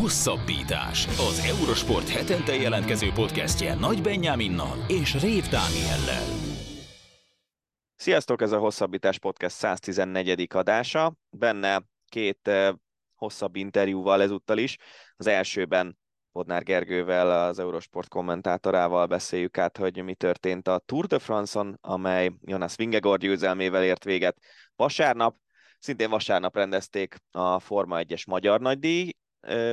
Hosszabbítás. Az Eurosport hetente jelentkező podcastje Nagy Benyáminnal és Rév Dániellel. Sziasztok, ez a Hosszabbítás Podcast 114. adása. Benne két eh, hosszabb interjúval ezúttal is. Az elsőben Bodnár Gergővel, az Eurosport kommentátorával beszéljük át, hogy mi történt a Tour de France-on, amely Jonas Vingegaard győzelmével ért véget vasárnap. Szintén vasárnap rendezték a Forma 1-es Magyar Nagydíj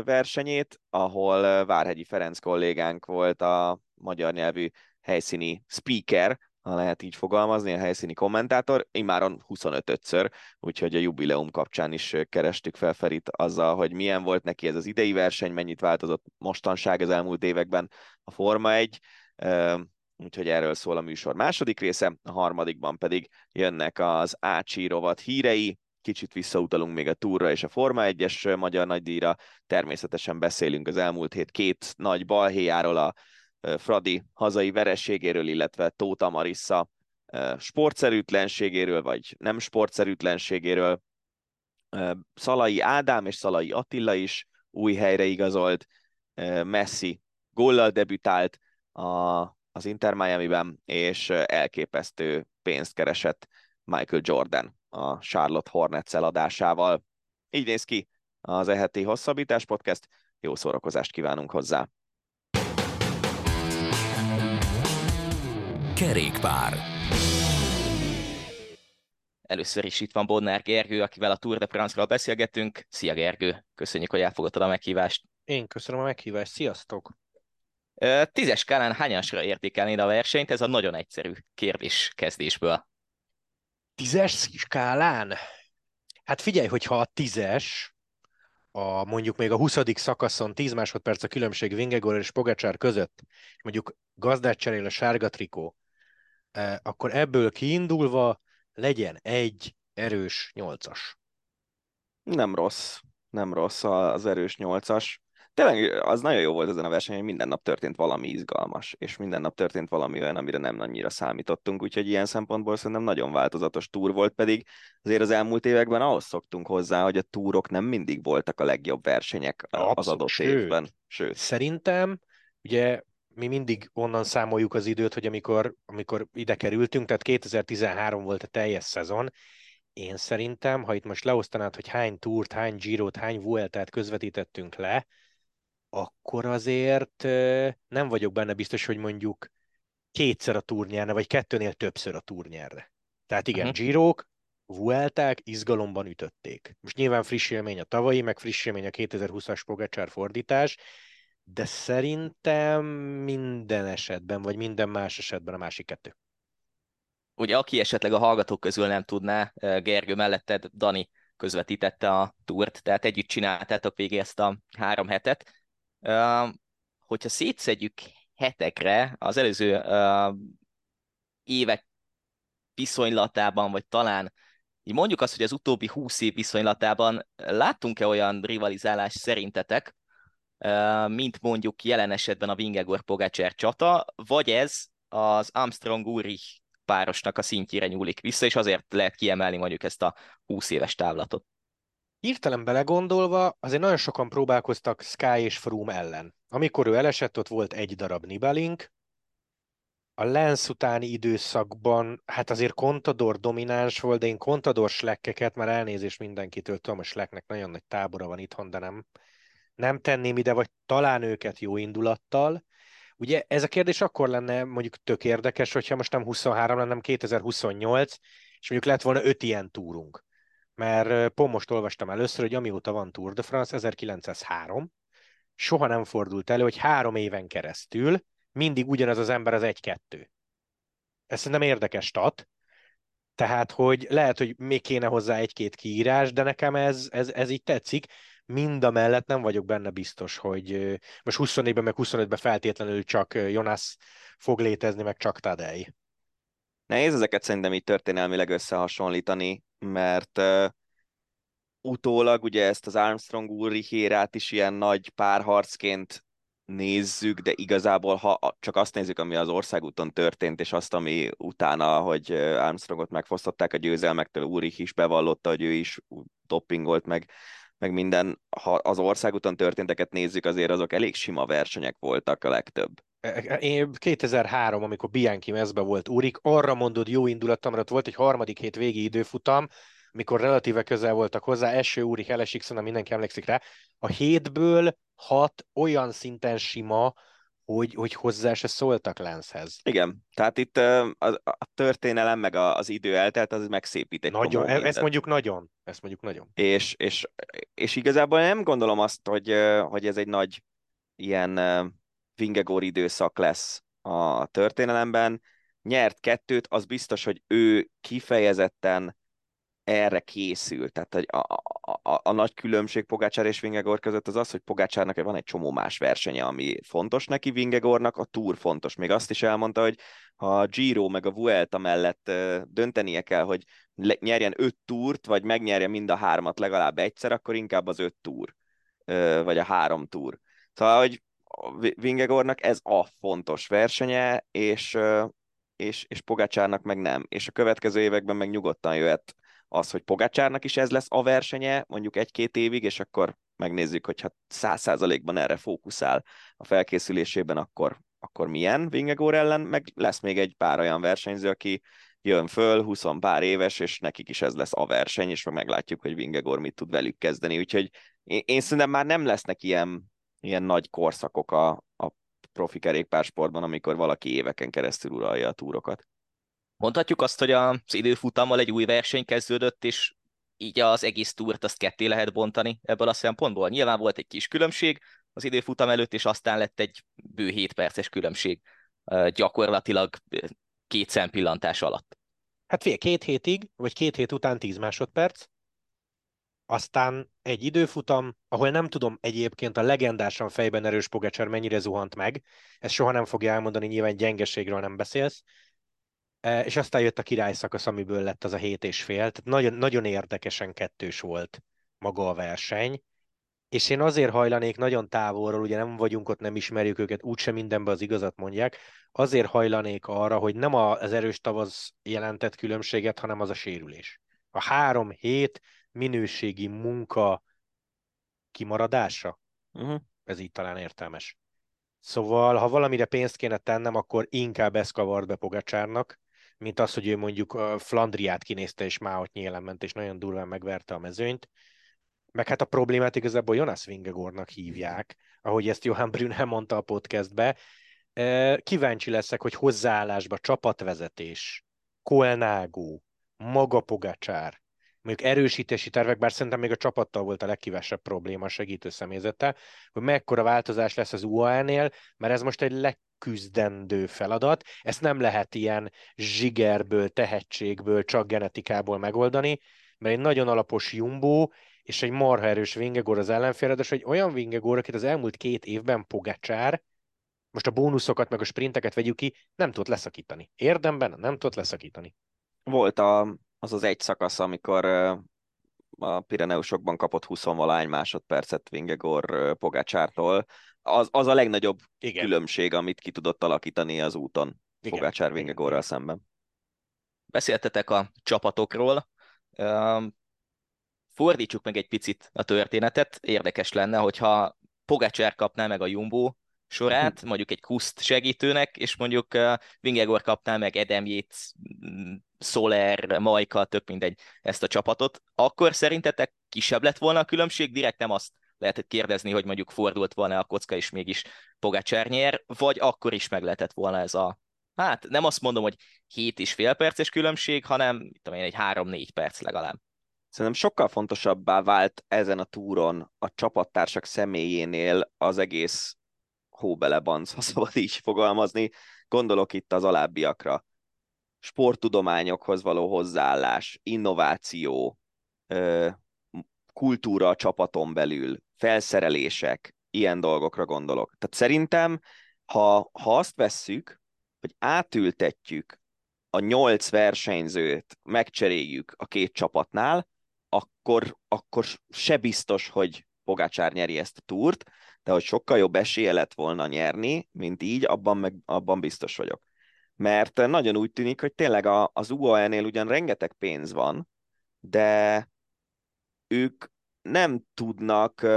versenyét, ahol Várhegyi Ferenc kollégánk volt a magyar nyelvű helyszíni speaker, ha lehet így fogalmazni, a helyszíni kommentátor, immáron 25-ször, úgyhogy a jubileum kapcsán is kerestük fel Ferit azzal, hogy milyen volt neki ez az idei verseny, mennyit változott mostanság az elmúlt években a Forma 1, úgyhogy erről szól a műsor második része, a harmadikban pedig jönnek az Ácsi rovat hírei, kicsit visszautalunk még a túra és a Forma 1-es magyar nagydíjra, természetesen beszélünk az elmúlt hét két nagy balhéjáról, a Fradi hazai verességéről, illetve Tóta Marissa sportszerűtlenségéről, vagy nem sportszerűtlenségéről. Szalai Ádám és Szalai Attila is új helyre igazolt, Messi góllal debütált a, az Inter Miami-ben, és elképesztő pénzt keresett Michael Jordan a Charlotte Hornets eladásával. Így néz ki az eheti hosszabbítás podcast. Jó szórakozást kívánunk hozzá! Kerékpár. Először is itt van Bodnár Gergő, akivel a Tour de France-ról beszélgetünk. Szia Gergő, köszönjük, hogy elfogadtad a meghívást. Én köszönöm a meghívást, sziasztok! Tízes skálán hányasra értékelnéd a versenyt? Ez a nagyon egyszerű kérdés kezdésből. Tízes skálán? Hát figyelj, hogyha a tízes, a, mondjuk még a 20. szakaszon 10 másodperc a különbség Vingegor és Pogacsár között, mondjuk gazdát cserél a sárga trikó, akkor ebből kiindulva legyen egy erős nyolcas. Nem rossz, nem rossz az erős nyolcas tényleg az nagyon jó volt ezen a versenyen, hogy minden nap történt valami izgalmas, és minden nap történt valami olyan, amire nem annyira számítottunk, úgyhogy ilyen szempontból szerintem nagyon változatos túr volt, pedig azért az elmúlt években ahhoz szoktunk hozzá, hogy a túrok nem mindig voltak a legjobb versenyek Abszolút, az adott sőt, évben. Sőt. Szerintem, ugye mi mindig onnan számoljuk az időt, hogy amikor, amikor ide kerültünk, tehát 2013 volt a teljes szezon, én szerintem, ha itt most leosztanád, hogy hány túrt, hány Girot, hány Vueltát közvetítettünk le, akkor azért nem vagyok benne biztos, hogy mondjuk kétszer a túr vagy kettőnél többször a túr Tehát igen, uh-huh. Girok, Vuelták izgalomban ütötték. Most nyilván friss élmény a tavalyi, meg friss élmény a 2020-as Pogacsár fordítás, de szerintem minden esetben, vagy minden más esetben a másik kettő. Ugye aki esetleg a hallgatók közül nem tudná, Gergő melletted Dani közvetítette a túrt, tehát együtt csináltátok végig ezt a három hetet hogyha szétszedjük hetekre, az előző évek viszonylatában, vagy talán így mondjuk azt, hogy az utóbbi húsz év viszonylatában láttunk-e olyan rivalizálást szerintetek, mint mondjuk jelen esetben a Vingegor Pogácser csata, vagy ez az Armstrong Ulrich párosnak a szintjére nyúlik vissza, és azért lehet kiemelni mondjuk ezt a 20 éves távlatot. Hirtelen belegondolva, azért nagyon sokan próbálkoztak Sky és Froome ellen. Amikor ő elesett, ott volt egy darab Nibelink, a Lens utáni időszakban, hát azért Contador domináns volt, de én Contador slekkeket, már elnézés mindenkitől, tudom, a Schlecknek nagyon nagy tábora van itthon, de nem, nem tenném ide, vagy talán őket jó indulattal. Ugye ez a kérdés akkor lenne mondjuk tök érdekes, hogyha most nem 23 lenne, nem 2028, és mondjuk lett volna öt ilyen túrunk mert pont most olvastam először, hogy amióta van Tour de France, 1903, soha nem fordult elő, hogy három éven keresztül mindig ugyanaz az ember az egy-kettő. Ez szerintem érdekes stat, tehát, hogy lehet, hogy még kéne hozzá egy-két kiírás, de nekem ez, ez, ez így tetszik. Mind a mellett nem vagyok benne biztos, hogy most 24-ben, meg 25-ben feltétlenül csak Jonas fog létezni, meg csak Tadej. Nehéz ezeket szerintem így történelmileg összehasonlítani, mert uh, utólag ugye ezt az Armstrong Ulrich is ilyen nagy párharcként nézzük, de igazából ha csak azt nézzük, ami az országúton történt, és azt, ami utána, hogy Armstrongot megfosztották a győzelmektől, Ulrich is bevallotta, hogy ő is doppingolt meg meg minden, ha az országúton történteket nézzük, azért azok elég sima versenyek voltak a legtöbb. Én 2003, amikor Bianchi mezbe volt Úrik, arra mondod jó indulatomra, ott volt egy harmadik hét végi időfutam, mikor relatíve közel voltak hozzá, első Úrik LSX-on, mindenki emlékszik rá, a hétből hat olyan szinten sima, hogy, hogy hozzá se szóltak Lenshez. Igen, tehát itt a, a történelem meg az idő eltelt, az megszépít egy Nagyon, e- ezt mondjuk nagyon, ezt mondjuk nagyon. És, és, és igazából nem gondolom azt, hogy, hogy ez egy nagy ilyen Vingegor időszak lesz a történelemben. Nyert kettőt, az biztos, hogy ő kifejezetten erre készül. Tehát a, a, a, a nagy különbség Pogácsár és Vingegor között az az, hogy Pogácsárnak van egy csomó más versenye, ami fontos neki, Vingegornak a Tour fontos. Még azt is elmondta, hogy ha a Giro meg a Vuelta mellett döntenie kell, hogy nyerjen öt túrt, vagy megnyerje mind a hármat legalább egyszer, akkor inkább az öt túr, vagy a három túr. Szóval, hogy Vingegornak ez a fontos versenye, és, és, és Pogácsárnak meg nem. És a következő években meg nyugodtan jöhet az, hogy Pogácsárnak is ez lesz a versenye, mondjuk egy-két évig, és akkor megnézzük, hogy ha száz százalékban erre fókuszál a felkészülésében, akkor, akkor milyen Vingegor ellen, meg lesz még egy pár olyan versenyző, aki jön föl, 20 pár éves, és nekik is ez lesz a verseny, és meglátjuk, hogy Vingegor mit tud velük kezdeni. Úgyhogy én, én szerintem már nem lesznek ilyen, ilyen nagy korszakok a, a profi kerékpársportban, amikor valaki éveken keresztül uralja a túrokat. Mondhatjuk azt, hogy az időfutammal egy új verseny kezdődött, és így az egész túrt azt ketté lehet bontani ebből a szempontból. Nyilván volt egy kis különbség az időfutam előtt, és aztán lett egy bő 7 perces különbség gyakorlatilag két szempillantás alatt. Hát fél két hétig, vagy két hét után 10 másodperc, aztán egy időfutam, ahol nem tudom egyébként a legendásan fejben erős Pogacser mennyire zuhant meg, ezt soha nem fogja elmondani, nyilván gyengeségről nem beszélsz, E, és aztán jött a király szakasz, amiből lett az a hét és fél. Tehát nagyon, nagyon érdekesen kettős volt maga a verseny, és én azért hajlanék nagyon távolról, ugye nem vagyunk ott, nem ismerjük őket, úgysem mindenben az igazat mondják, azért hajlanék arra, hogy nem az erős tavasz jelentett különbséget, hanem az a sérülés. A három hét minőségi munka kimaradása, uh-huh. ez így talán értelmes. Szóval, ha valamire pénzt kéne tennem, akkor inkább ezt kavart be Pogacsárnak, mint az, hogy ő mondjuk Flandriát kinézte, és Máot nyélen ment, és nagyon durván megverte a mezőnyt. Meg hát a problémát igazából Jonas Vingegornak hívják, ahogy ezt Johan Brünne mondta a podcastbe. Kíváncsi leszek, hogy hozzáállásba csapatvezetés, Kolnágó, maga Pogacsár, mondjuk erősítési tervek, bár szerintem még a csapattal volt a legkívesebb probléma a segítő személyzettel, hogy mekkora változás lesz az UAE-nél, mert ez most egy leküzdendő feladat. Ezt nem lehet ilyen zsigerből, tehetségből, csak genetikából megoldani, mert egy nagyon alapos Jumbo és egy marha erős Vingegor az ellenfélre, egy olyan Vingegor, akit az elmúlt két évben Pogacsár, most a bónuszokat meg a sprinteket vegyük ki, nem tudott leszakítani. Érdemben nem tudott leszakítani. Volt a az az egy szakasz, amikor a Pireneusokban kapott 20 valány másodpercet Vingegor Pogácsártól. Az, az a legnagyobb Igen. különbség, amit ki tudott alakítani az úton Pogácsár Vingegorral szemben. Beszéltetek a csapatokról. Fordítsuk meg egy picit a történetet. Érdekes lenne, hogyha Pogácsár kapná meg a Jumbo sorát, mondjuk egy kuszt segítőnek, és mondjuk Vingegor kapná meg Edem Yates, Soler, Majka, tök mindegy ezt a csapatot, akkor szerintetek kisebb lett volna a különbség? Direkt nem azt lehetett kérdezni, hogy mondjuk fordult volna a kocka, és mégis Pogacsár nyer, vagy akkor is meg lehetett volna ez a, hát nem azt mondom, hogy 7 és fél perces különbség, hanem tudom én, egy 3-4 perc legalább. Szerintem sokkal fontosabbá vált ezen a túron a csapattársak személyénél az egész hóbelebanc, ha szabad így fogalmazni. Gondolok itt az alábbiakra. Sporttudományokhoz való hozzáállás, innováció, kultúra a csapaton belül, felszerelések, ilyen dolgokra gondolok. Tehát szerintem, ha, ha azt vesszük, hogy átültetjük a nyolc versenyzőt, megcseréljük a két csapatnál, akkor, akkor se biztos, hogy Pogácsár nyeri ezt a túrt, de hogy sokkal jobb esélye lett volna nyerni, mint így, abban, meg, abban biztos vagyok. Mert nagyon úgy tűnik, hogy tényleg a, az UAE-nél ugyan rengeteg pénz van, de ők nem tudnak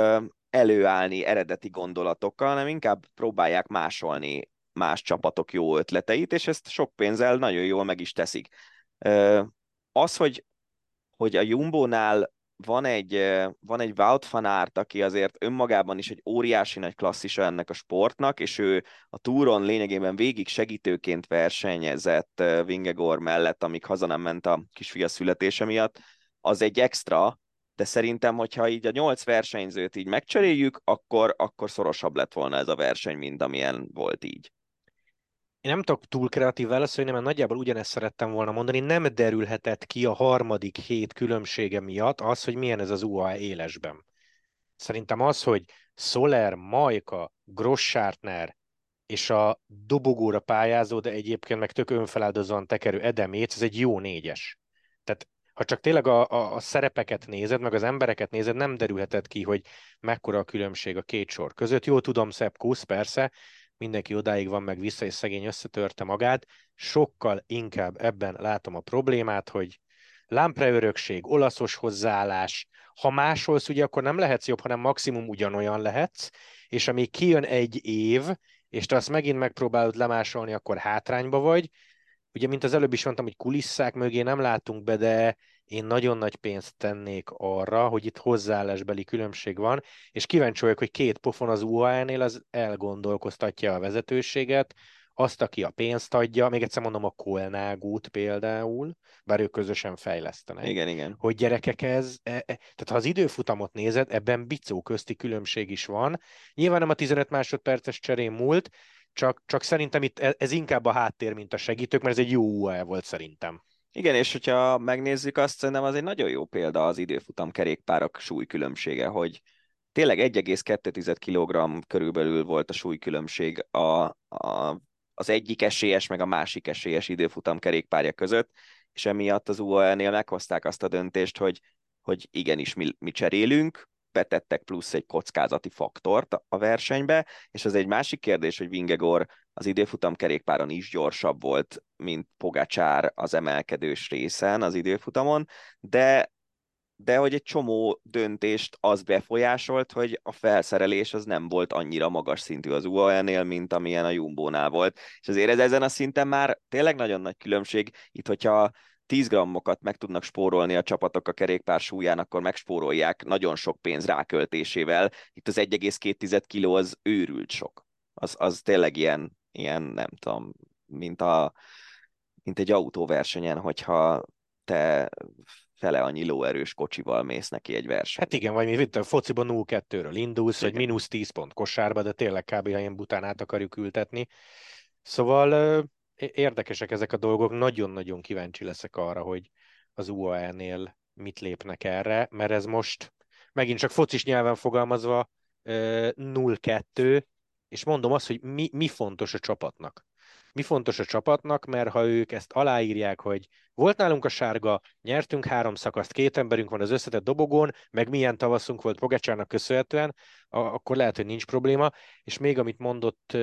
előállni eredeti gondolatokkal, hanem inkább próbálják másolni más csapatok jó ötleteit, és ezt sok pénzzel nagyon jól meg is teszik. Az, hogy, hogy a Jumbo-nál van egy, van egy Wout van Aert, aki azért önmagában is egy óriási nagy klasszisa ennek a sportnak, és ő a túron lényegében végig segítőként versenyezett Vingegor mellett, amíg haza nem ment a kisfia születése miatt, az egy extra, de szerintem, hogyha így a nyolc versenyzőt így megcseréljük, akkor, akkor szorosabb lett volna ez a verseny, mint amilyen volt így. Én nem tudok túl kreatív válaszolni, mert nagyjából ugyanezt szerettem volna mondani. Nem derülhetett ki a harmadik hét különbsége miatt az, hogy milyen ez az UAE élesben. Szerintem az, hogy Soler, Majka, Grossártner és a dobogóra pályázó, de egyébként meg tök önfeláldozóan tekerő Edemét, ez egy jó négyes. Tehát ha csak tényleg a, a, a szerepeket nézed, meg az embereket nézed, nem derülhetett ki, hogy mekkora a különbség a két sor között. Jó, tudom, Sepp Kusz, persze, mindenki odáig van meg vissza, és szegény összetörte magát. Sokkal inkább ebben látom a problémát, hogy lámpre örökség, olaszos hozzáállás, ha másolsz, ugye akkor nem lehetsz jobb, hanem maximum ugyanolyan lehetsz, és amíg kijön egy év, és te azt megint megpróbálod lemásolni, akkor hátrányba vagy. Ugye, mint az előbb is mondtam, hogy kulisszák mögé nem látunk be, de én nagyon nagy pénzt tennék arra, hogy itt hozzáállásbeli különbség van, és kíváncsi vagyok, hogy két pofon az UAE-nél az elgondolkoztatja a vezetőséget, azt, aki a pénzt adja, még egyszer mondom a Kolnágút például, bár ők közösen fejlesztenek. Igen, igen. Hogy gyerekek ez, e, e, tehát ha az időfutamot nézed, ebben bicó közti különbség is van. Nyilván nem a 15 másodperces cserén múlt, csak, csak szerintem itt e, ez inkább a háttér, mint a segítők, mert ez egy jó UAE volt szerintem. Igen, és hogyha megnézzük azt, szerintem az egy nagyon jó példa az időfutam kerékpárok súlykülönbsége, hogy tényleg 1,2 kg körülbelül volt a súlykülönbség a, a, az egyik esélyes, meg a másik esélyes időfutam kerékpárja között, és emiatt az UAE-nél meghozták azt a döntést, hogy, hogy igenis mi, mi cserélünk, betettek plusz egy kockázati faktort a versenybe, és az egy másik kérdés, hogy Vingegor az időfutam kerékpáron is gyorsabb volt, mint Pogacsár az emelkedős részen az időfutamon, de de hogy egy csomó döntést az befolyásolt, hogy a felszerelés az nem volt annyira magas szintű az UAE-nél, mint amilyen a Jumbo-nál volt. És azért ez ezen a szinten már tényleg nagyon nagy különbség. Itt, hogyha 10 grammokat meg tudnak spórolni a csapatok a kerékpár súlyán, akkor megspórolják nagyon sok pénz ráköltésével. Itt az 1,2 kiló az őrült sok. Az, az tényleg ilyen, ilyen, nem tudom, mint, a, mint egy autóversenyen, hogyha te fele annyi lóerős kocsival mész neki egy verseny. Hát igen, vagy mi itt a fociban 0-2-ről indulsz, igen. vagy mínusz 10 pont kosárba, de tényleg kb. ha ilyen bután át akarjuk ültetni. Szóval érdekesek ezek a dolgok, nagyon-nagyon kíváncsi leszek arra, hogy az UAE-nél mit lépnek erre, mert ez most megint csak focis nyelven fogalmazva 0-2, és mondom azt, hogy mi, mi fontos a csapatnak. Mi fontos a csapatnak, mert ha ők ezt aláírják, hogy volt nálunk a sárga, nyertünk három szakaszt, két emberünk van az összetett dobogón, meg milyen tavaszunk volt Pogácsának köszönhetően, akkor lehet, hogy nincs probléma. És még amit mondott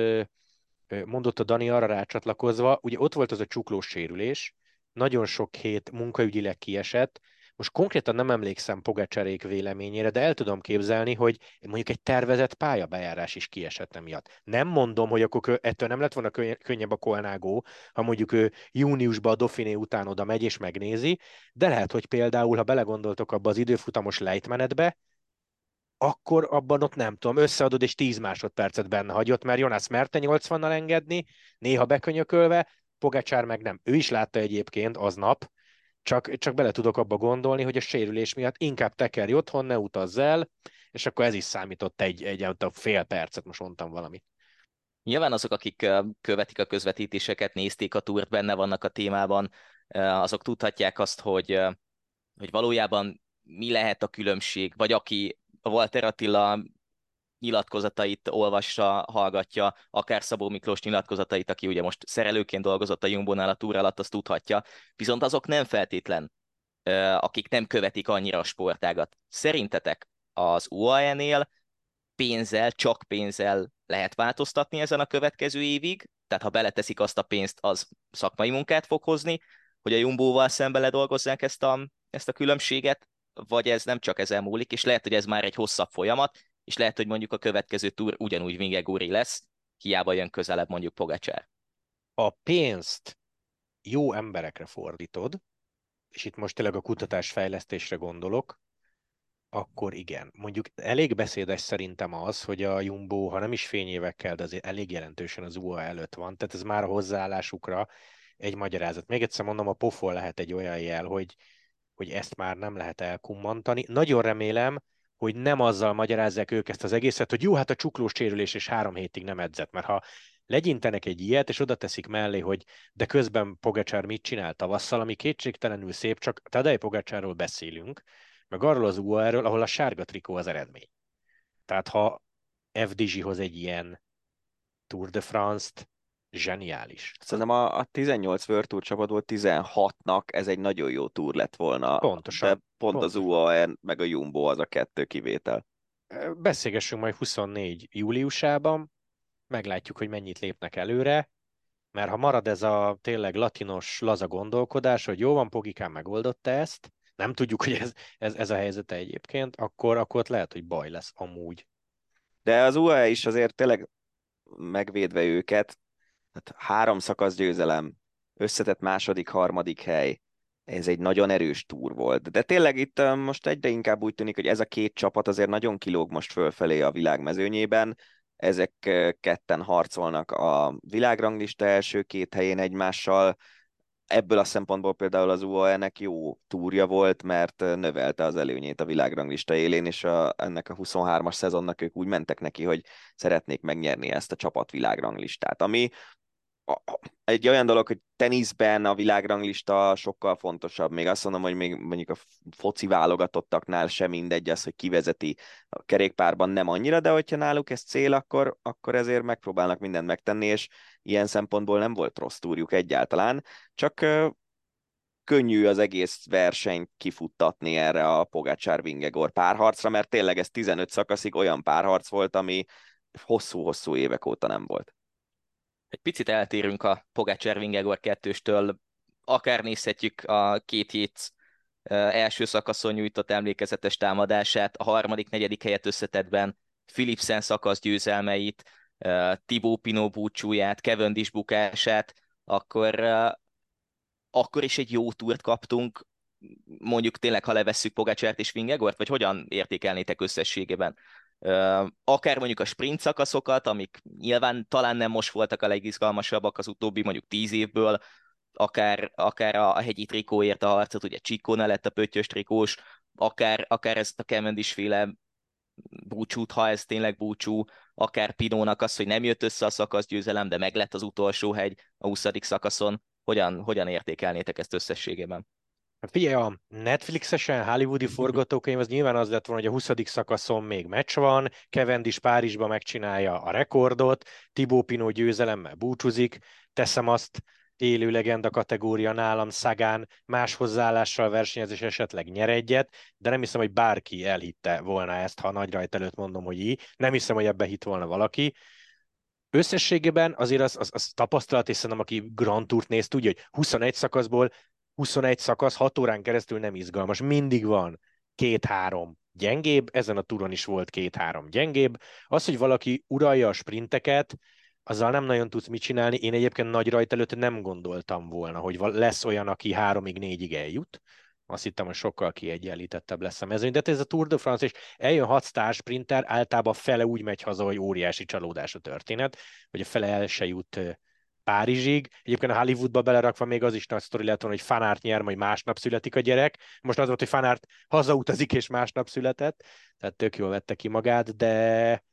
mondott a Dani arra rácsatlakozva, ugye ott volt az a csuklós sérülés, nagyon sok hét munkaügyileg kiesett, most konkrétan nem emlékszem Pogacsarék véleményére, de el tudom képzelni, hogy mondjuk egy tervezett pályabejárás is kiesett emiatt. Nem mondom, hogy akkor ettől nem lett volna könnyebb a kolnágó, ha mondjuk ő júniusban a Dauphiné után oda megy és megnézi, de lehet, hogy például, ha belegondoltok abba az időfutamos lejtmenetbe, akkor abban ott nem tudom, összeadod és 10 másodpercet benne hagyott, mert Jonas merte 80-nal engedni, néha bekönyökölve, Pogacsár meg nem. Ő is látta egyébként aznap, csak, csak bele tudok abba gondolni, hogy a sérülés miatt inkább tekerj otthon, ne utazz el, és akkor ez is számított egy, egy, egy fél percet, most mondtam valamit. Nyilván azok, akik követik a közvetítéseket, nézték a túrt, benne vannak a témában, azok tudhatják azt, hogy, hogy valójában mi lehet a különbség, vagy aki Walter Attila nyilatkozatait olvassa, hallgatja, akár Szabó Miklós nyilatkozatait, aki ugye most szerelőként dolgozott a Jumbo-nál a túr alatt, azt tudhatja, viszont azok nem feltétlen, akik nem követik annyira a sportágat. Szerintetek az UAE-nél pénzzel, csak pénzzel lehet változtatni ezen a következő évig, tehát ha beleteszik azt a pénzt, az szakmai munkát fog hozni, hogy a Jumbo-val szembe ledolgozzák ezt a, ezt a különbséget, vagy ez nem csak ezen múlik, és lehet, hogy ez már egy hosszabb folyamat, és lehet, hogy mondjuk a következő túr ugyanúgy Vingeguri lesz, hiába jön közelebb mondjuk Pogacsár. A pénzt jó emberekre fordítod, és itt most tényleg a kutatásfejlesztésre gondolok, akkor igen. Mondjuk elég beszédes szerintem az, hogy a Jumbo, ha nem is fényévekkel, de azért elég jelentősen az UA előtt van, tehát ez már a hozzáállásukra egy magyarázat. Még egyszer mondom, a pofon lehet egy olyan jel, hogy, hogy ezt már nem lehet elkummantani. Nagyon remélem, hogy nem azzal magyarázzák ők ezt az egészet, hogy jó, hát a csuklós csérülés és három hétig nem edzett, mert ha legyintenek egy ilyet, és oda teszik mellé, hogy de közben Pogacsár mit csinál tavasszal, ami kétségtelenül szép, csak Tadej Pogacsárról beszélünk, meg arról az UAE-ről, ahol a sárga trikó az eredmény. Tehát ha FDG hoz egy ilyen Tour de France-t, zseniális. Szerintem a, a 18 World Tour csapatból 16-nak ez egy nagyon jó túr lett volna. Pontosan. De pont Pontosan. az UAE meg a Jumbo az a kettő kivétel. Beszélgessünk majd 24 júliusában, meglátjuk, hogy mennyit lépnek előre, mert ha marad ez a tényleg latinos laza gondolkodás, hogy jó van, Pogikán megoldotta ezt, nem tudjuk, hogy ez, ez, ez a helyzete egyébként, akkor, akkor ott lehet, hogy baj lesz amúgy. De az UAE is azért tényleg megvédve őket, hát három szakasz győzelem, összetett második, harmadik hely, ez egy nagyon erős túr volt. De tényleg itt most egyre inkább úgy tűnik, hogy ez a két csapat azért nagyon kilóg most fölfelé a világ mezőnyében. Ezek ketten harcolnak a világranglista első két helyén egymással. Ebből a szempontból például az UAE-nek jó túrja volt, mert növelte az előnyét a világranglista élén, és a, ennek a 23-as szezonnak ők úgy mentek neki, hogy szeretnék megnyerni ezt a csapat világranglistát, ami egy olyan dolog, hogy teniszben a világranglista sokkal fontosabb. Még azt mondom, hogy még mondjuk a foci válogatottaknál sem mindegy az, hogy kivezeti a kerékpárban nem annyira, de hogyha náluk ez cél, akkor, akkor ezért megpróbálnak mindent megtenni, és ilyen szempontból nem volt rossz túrjuk egyáltalán. Csak könnyű az egész versenyt kifuttatni erre a Pogácsár Vingegor párharcra, mert tényleg ez 15 szakaszig olyan párharc volt, ami hosszú-hosszú évek óta nem volt egy picit eltérünk a Pogácsár Vingegor kettőstől, akár nézhetjük a két hét első szakaszon nyújtott emlékezetes támadását, a harmadik, negyedik helyet összetettben Philipsen szakasz győzelmeit, Tibó Pinó búcsúját, Cavendish bukását, akkor, akkor is egy jó túrt kaptunk, mondjuk tényleg, ha levesszük Pogácsárt és Vingegort, vagy hogyan értékelnétek összességében? Akár mondjuk a sprint szakaszokat, amik nyilván talán nem most voltak a legizgalmasabbak az utóbbi mondjuk tíz évből, akár, akár a, hegyi trikóért a harcot, ugye Csikóna lett a pöttyös trikós, akár, akár ezt a Cavendish féle búcsút, ha ez tényleg búcsú, akár Pinónak az, hogy nem jött össze a szakaszgyőzelem, de meg lett az utolsó hegy a 20. szakaszon. Hogyan, hogyan értékelnétek ezt összességében? Hát figyelj, a Netflixesen hollywoodi forgatókönyv az nyilván az lett volna, hogy a 20. szakaszon még meccs van, is Párizsba megcsinálja a rekordot, Tibó Pinó győzelemmel búcsúzik, teszem azt, élő legenda kategória nálam Szagán más hozzáállással versenyez és esetleg nyer egyet, de nem hiszem, hogy bárki elhitte volna ezt, ha a nagy rajt előtt mondom, hogy így. Nem hiszem, hogy ebbe hit volna valaki. Összességében azért az, az, az tapasztalat, és szerintem aki Grand Tourt néz, tudja, hogy 21 szakaszból 21 szakasz, 6 órán keresztül nem izgalmas. Mindig van két-három gyengébb, ezen a túron is volt két-három gyengébb. Az, hogy valaki uralja a sprinteket, azzal nem nagyon tudsz mit csinálni. Én egyébként nagy rajt előtt nem gondoltam volna, hogy lesz olyan, aki háromig, négyig eljut. Azt hittem, hogy sokkal kiegyenlítettebb lesz a mezőny. De ez a Tour de France, és eljön hat sztár sprinter, általában fele úgy megy haza, hogy óriási csalódás a történet, hogy a fele el se jut Párizsig. Egyébként a Hollywoodba belerakva még az is nagy sztori lett volna, hogy Fanárt nyer, majd másnap születik a gyerek. Most az volt, hogy Fanárt hazautazik és másnap született, tehát tök jól vette ki magát, de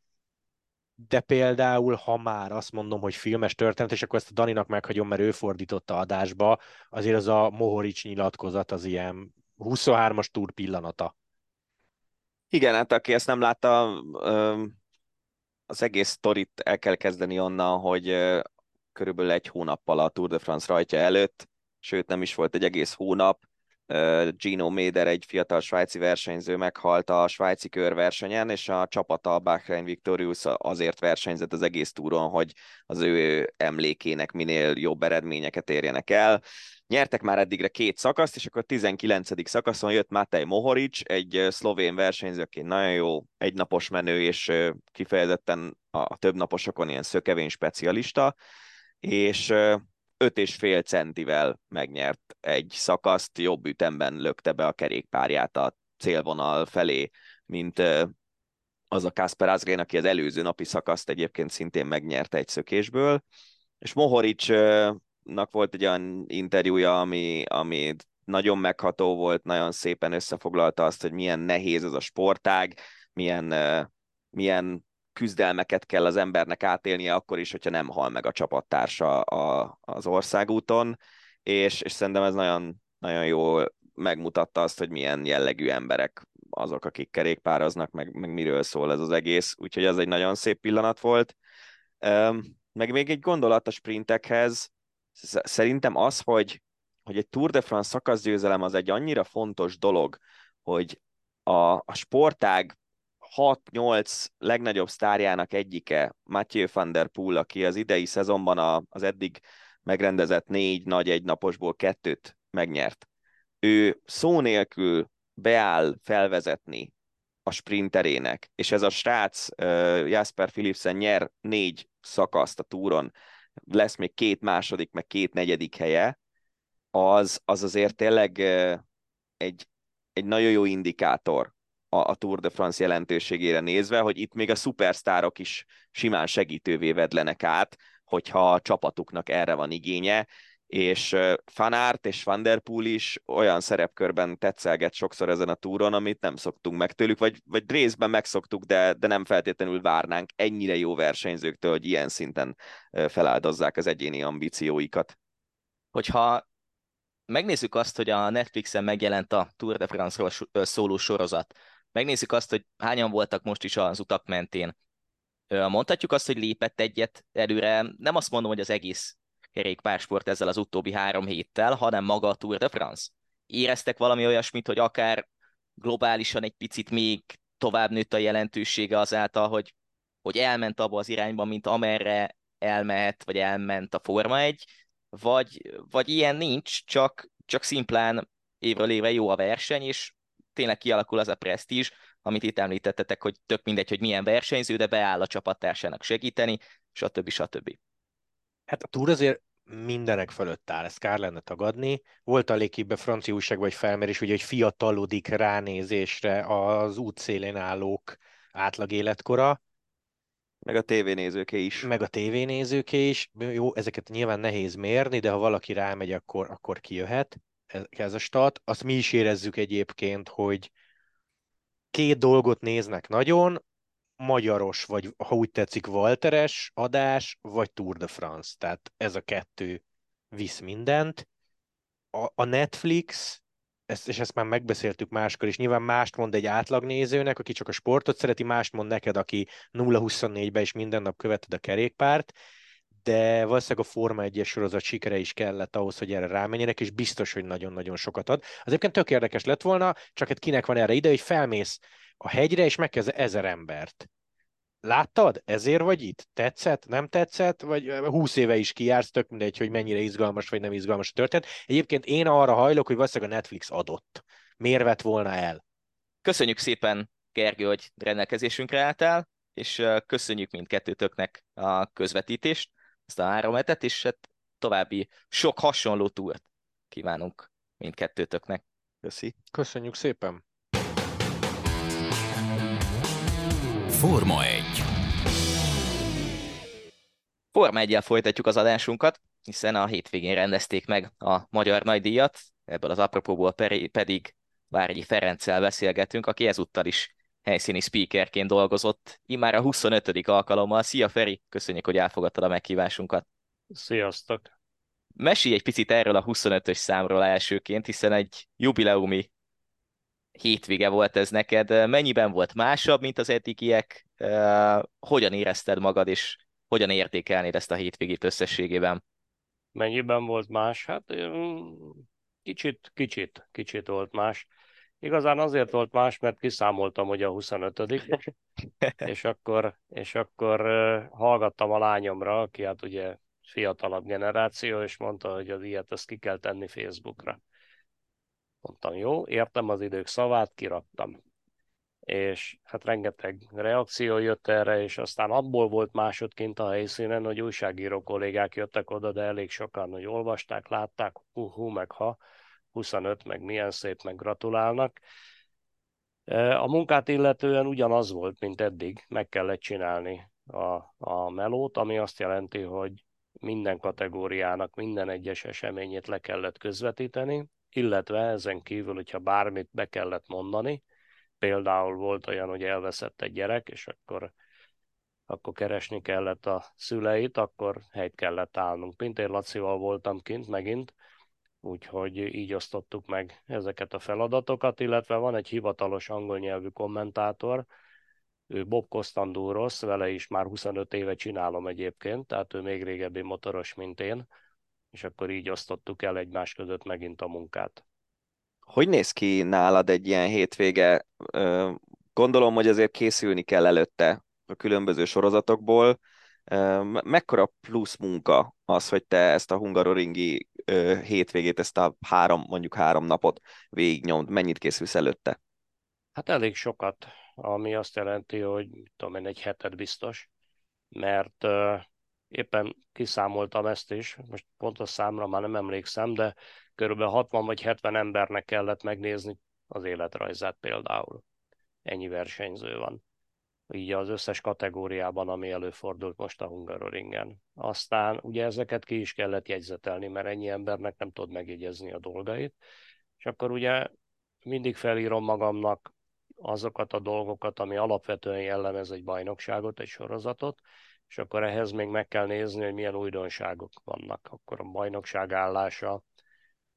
de például, ha már azt mondom, hogy filmes történet, és akkor ezt a Daninak meghagyom, mert ő fordította adásba, azért az a Mohorics nyilatkozat az ilyen 23-as túr pillanata. Igen, hát aki ezt nem látta, az egész sztorit el kell kezdeni onnan, hogy körülbelül egy hónappal a Tour de France rajtja előtt, sőt nem is volt egy egész hónap, Gino Méder, egy fiatal svájci versenyző meghalt a svájci körversenyen, és a csapata, a Bahrain Victorious azért versenyzett az egész túron, hogy az ő emlékének minél jobb eredményeket érjenek el. Nyertek már eddigre két szakaszt, és akkor a 19. szakaszon jött Matej Mohoric, egy szlovén versenyző, aki nagyon jó egynapos menő, és kifejezetten a több naposokon ilyen szökevény specialista, és öt és fél centivel megnyert egy szakaszt, jobb ütemben lökte be a kerékpárját a célvonal felé, mint az a Kasper Asgreen, aki az előző napi szakaszt egyébként szintén megnyerte egy szökésből, és Mohoricsnak volt egy olyan interjúja, ami, ami nagyon megható volt, nagyon szépen összefoglalta azt, hogy milyen nehéz az a sportág, milyen, milyen küzdelmeket kell az embernek átélnie akkor is, hogyha nem hal meg a csapattársa a, az országúton, és, és szerintem ez nagyon, nagyon jól megmutatta azt, hogy milyen jellegű emberek azok, akik kerékpároznak, meg, meg miről szól ez az egész, úgyhogy ez egy nagyon szép pillanat volt. Meg még egy gondolat a sprintekhez, szerintem az, hogy, hogy egy Tour de France szakaszgyőzelem az egy annyira fontos dolog, hogy a, a sportág 6-8 legnagyobb sztárjának egyike, Mathieu van der Poel, aki az idei szezonban a, az eddig megrendezett négy nagy egynaposból kettőt megnyert. Ő szó nélkül beáll felvezetni a sprinterének, és ez a srác uh, Jasper Philipsen nyer négy szakaszt a túron, lesz még két második, meg két negyedik helye, az, az azért tényleg uh, egy, egy nagyon jó indikátor a, a Tour de France jelentőségére nézve, hogy itt még a szupersztárok is simán segítővé vedlenek át, hogyha a csapatuknak erre van igénye, és Fanart és Van Der Poel is olyan szerepkörben tetszelget sokszor ezen a túron, amit nem szoktunk meg tőlük, vagy, vagy részben megszoktuk, de, de nem feltétlenül várnánk ennyire jó versenyzőktől, hogy ilyen szinten feláldozzák az egyéni ambícióikat. Hogyha megnézzük azt, hogy a Netflixen megjelent a Tour de France-ról szóló sorozat, megnézzük azt, hogy hányan voltak most is az utak mentén. Mondhatjuk azt, hogy lépett egyet előre, nem azt mondom, hogy az egész kerékpársport ezzel az utóbbi három héttel, hanem maga a Tour de France. Éreztek valami olyasmit, hogy akár globálisan egy picit még tovább nőtt a jelentősége azáltal, hogy, hogy elment abba az irányba, mint amerre elmehet, vagy elment a Forma 1, vagy, vagy ilyen nincs, csak, csak szimplán évről évre jó a verseny, és tényleg kialakul az a presztízs, amit itt említettetek, hogy tök mindegy, hogy milyen versenyző, de beáll a csapattársának segíteni, stb. stb. Hát a túr azért mindenek fölött áll, ezt kár lenne tagadni. Volt a lékében francia újság vagy felmérés, hogy fiatalodik ránézésre az útszélén állók átlag életkora. Meg a tévénézőké is. Meg a tévénézőké is. Jó, ezeket nyilván nehéz mérni, de ha valaki rámegy, akkor, akkor kijöhet ez a stat. Azt mi is érezzük egyébként, hogy két dolgot néznek nagyon, magyaros, vagy ha úgy tetszik, Walteres adás, vagy Tour de France. Tehát ez a kettő visz mindent. A, a Netflix, ezt, és ezt már megbeszéltük máskor is, nyilván mást mond egy átlagnézőnek, aki csak a sportot szereti, mást mond neked, aki 0-24-be is minden nap követed a kerékpárt, de valószínűleg a Forma 1 sorozat sikere is kellett ahhoz, hogy erre rámenjenek, és biztos, hogy nagyon-nagyon sokat ad. Az egyébként tök érdekes lett volna, csak hát kinek van erre ide, hogy felmész a hegyre, és megkezd ezer embert. Láttad? Ezért vagy itt? Tetszett? Nem tetszett? Vagy húsz éve is kijársz, tök mindegy, hogy mennyire izgalmas vagy nem izgalmas a történet. Egyébként én arra hajlok, hogy valószínűleg a Netflix adott. Miért vett volna el? Köszönjük szépen, Gergő, hogy rendelkezésünkre álltál, és köszönjük mindkettőtöknek a közvetítést ezt a három hetet, és hát további sok hasonló túlt kívánunk mindkettőtöknek. Köszi. Köszönjük szépen. Forma 1 Forma 1 folytatjuk az adásunkat, hiszen a hétvégén rendezték meg a Magyar Nagydíjat, ebből az apropóból pedig Várgyi Ferenccel beszélgetünk, aki ezúttal is helyszíni speakerként dolgozott, immár a 25. alkalommal. Szia Feri, köszönjük, hogy elfogadtad a meghívásunkat. Sziasztok! Mesélj egy picit erről a 25-ös számról elsőként, hiszen egy jubileumi hétvége volt ez neked. Mennyiben volt másabb, mint az eddigiek? Hogyan érezted magad, és hogyan értékelnéd ezt a hétvégét összességében? Mennyiben volt más? Hát Kicsit, kicsit, kicsit volt más. Igazán azért volt más, mert kiszámoltam, hogy a 25 és akkor, és akkor hallgattam a lányomra, aki hát ugye fiatalabb generáció, és mondta, hogy az ilyet ezt ki kell tenni Facebookra. Mondtam, jó, értem az idők szavát, kiraktam. És hát rengeteg reakció jött erre, és aztán abból volt másodként a helyszínen, hogy újságíró kollégák jöttek oda, de elég sokan, hogy olvasták, látták, hú, hú, meg ha, 25, meg milyen szép, meg gratulálnak. E, a munkát illetően ugyanaz volt, mint eddig, meg kellett csinálni a, a melót, ami azt jelenti, hogy minden kategóriának minden egyes eseményét le kellett közvetíteni, illetve ezen kívül, hogyha bármit be kellett mondani, például volt olyan, hogy elveszett egy gyerek, és akkor, akkor keresni kellett a szüleit, akkor helyt kellett állnunk. Pintér Lacival voltam kint megint, úgyhogy így osztottuk meg ezeket a feladatokat, illetve van egy hivatalos angol nyelvű kommentátor, ő Bob Costandouros, vele is már 25 éve csinálom egyébként, tehát ő még régebbi motoros, mint én, és akkor így osztottuk el egymás között megint a munkát. Hogy néz ki nálad egy ilyen hétvége? Gondolom, hogy azért készülni kell előtte a különböző sorozatokból. Mekkora plusz munka az, hogy te ezt a hungaroringi hétvégét, ezt a három, mondjuk három napot végignyomd? Mennyit készülsz előtte? Hát elég sokat, ami azt jelenti, hogy tudom én, egy hetet biztos, mert uh, éppen kiszámoltam ezt is, most pontos számra már nem emlékszem, de körülbelül 60 vagy 70 embernek kellett megnézni az életrajzát például. Ennyi versenyző van. Így az összes kategóriában, ami előfordult most a Hungaroringen. Aztán ugye ezeket ki is kellett jegyzetelni, mert ennyi embernek nem tud megjegyezni a dolgait. És akkor ugye mindig felírom magamnak azokat a dolgokat, ami alapvetően jellemez egy bajnokságot, egy sorozatot, és akkor ehhez még meg kell nézni, hogy milyen újdonságok vannak. Akkor a bajnokság állása,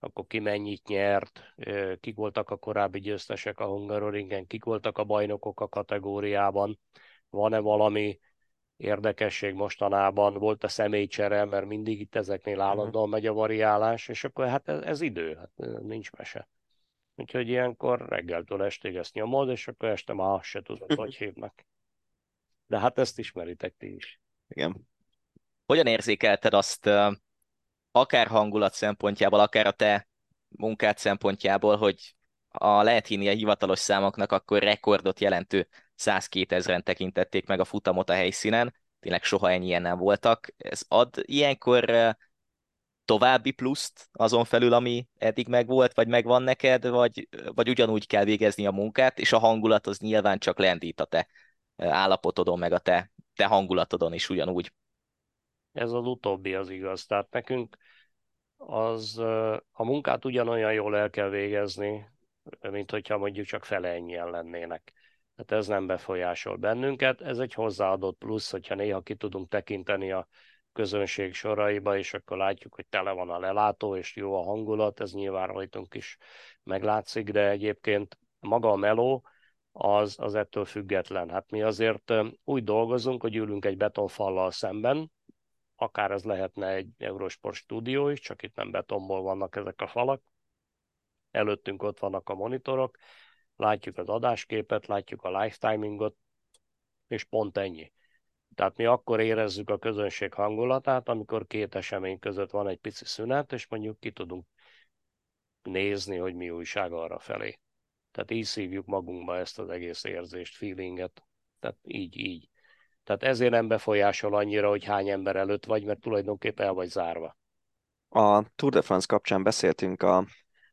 akkor ki mennyit nyert, kik voltak a korábbi győztesek a Hungaroringen, kik voltak a bajnokok a kategóriában, van-e valami érdekesség mostanában, volt a személycsere, mert mindig itt ezeknél mhm. állandóan megy a variálás, és akkor hát ez, ez idő, hát nincs mese. Úgyhogy ilyenkor reggeltől estig ezt nyomod, és akkor este már azt se tudod, hogy hívnak. De hát ezt ismeritek ti is. Igen. Hogyan érzékelted azt, akár hangulat szempontjából, akár a te munkát szempontjából, hogy a lehet hinni a hivatalos számoknak, akkor rekordot jelentő 102 ezeren tekintették meg a futamot a helyszínen, tényleg soha ennyien nem voltak. Ez ad ilyenkor további pluszt azon felül, ami eddig megvolt, vagy megvan neked, vagy, vagy ugyanúgy kell végezni a munkát, és a hangulat az nyilván csak lendít a te állapotodon, meg a te, te hangulatodon is ugyanúgy. Ez az utóbbi az igaz. Tehát nekünk az a munkát ugyanolyan jól el kell végezni, mint hogyha mondjuk csak fele ennyien lennének. Tehát ez nem befolyásol bennünket, ez egy hozzáadott plusz, hogyha néha ki tudunk tekinteni a közönség soraiba, és akkor látjuk, hogy tele van a lelátó, és jó a hangulat, ez nyilván rajtunk is meglátszik, de egyébként maga a meló, az, az ettől független. Hát mi azért úgy dolgozunk, hogy ülünk egy betonfallal szemben, akár ez lehetne egy Eurosport stúdió is, csak itt nem betonból vannak ezek a falak. Előttünk ott vannak a monitorok, látjuk az adásképet, látjuk a live timingot, és pont ennyi. Tehát mi akkor érezzük a közönség hangulatát, amikor két esemény között van egy pici szünet, és mondjuk ki tudunk nézni, hogy mi újság arra felé. Tehát így szívjuk magunkba ezt az egész érzést, feelinget. Tehát így, így. Tehát ezért nem befolyásol annyira, hogy hány ember előtt vagy, mert tulajdonképpen el vagy zárva. A Tour de France kapcsán beszéltünk a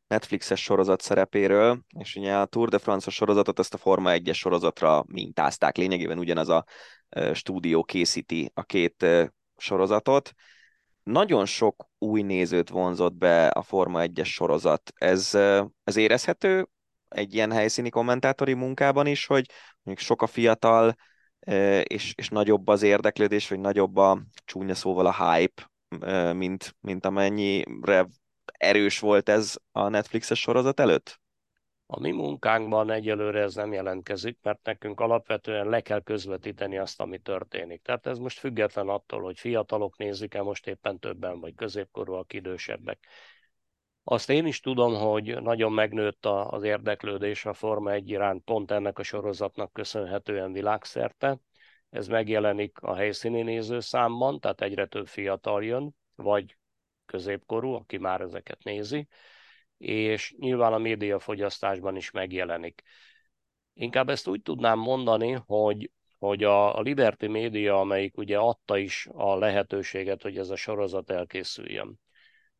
Netflixes sorozat szerepéről, és ugye a Tour de France sorozatot ezt a Forma 1-es sorozatra mintázták. Lényegében ugyanaz a stúdió készíti a két sorozatot. Nagyon sok új nézőt vonzott be a Forma 1-es sorozat. Ez, ez érezhető egy ilyen helyszíni kommentátori munkában is, hogy mondjuk sok a fiatal, és, és nagyobb az érdeklődés, vagy nagyobb a csúnya szóval a hype, mint, mint amennyire erős volt ez a Netflixes sorozat előtt? A mi munkánkban egyelőre ez nem jelentkezik, mert nekünk alapvetően le kell közvetíteni azt, ami történik. Tehát ez most független attól, hogy fiatalok nézik-e most éppen többen, vagy középkorúak, idősebbek. Azt én is tudom, hogy nagyon megnőtt az érdeklődés a Forma 1 iránt pont ennek a sorozatnak köszönhetően világszerte. Ez megjelenik a helyszíni nézőszámban, tehát egyre több fiatal jön, vagy középkorú, aki már ezeket nézi, és nyilván a médiafogyasztásban is megjelenik. Inkább ezt úgy tudnám mondani, hogy, hogy a, Liberty Media, amelyik ugye adta is a lehetőséget, hogy ez a sorozat elkészüljön,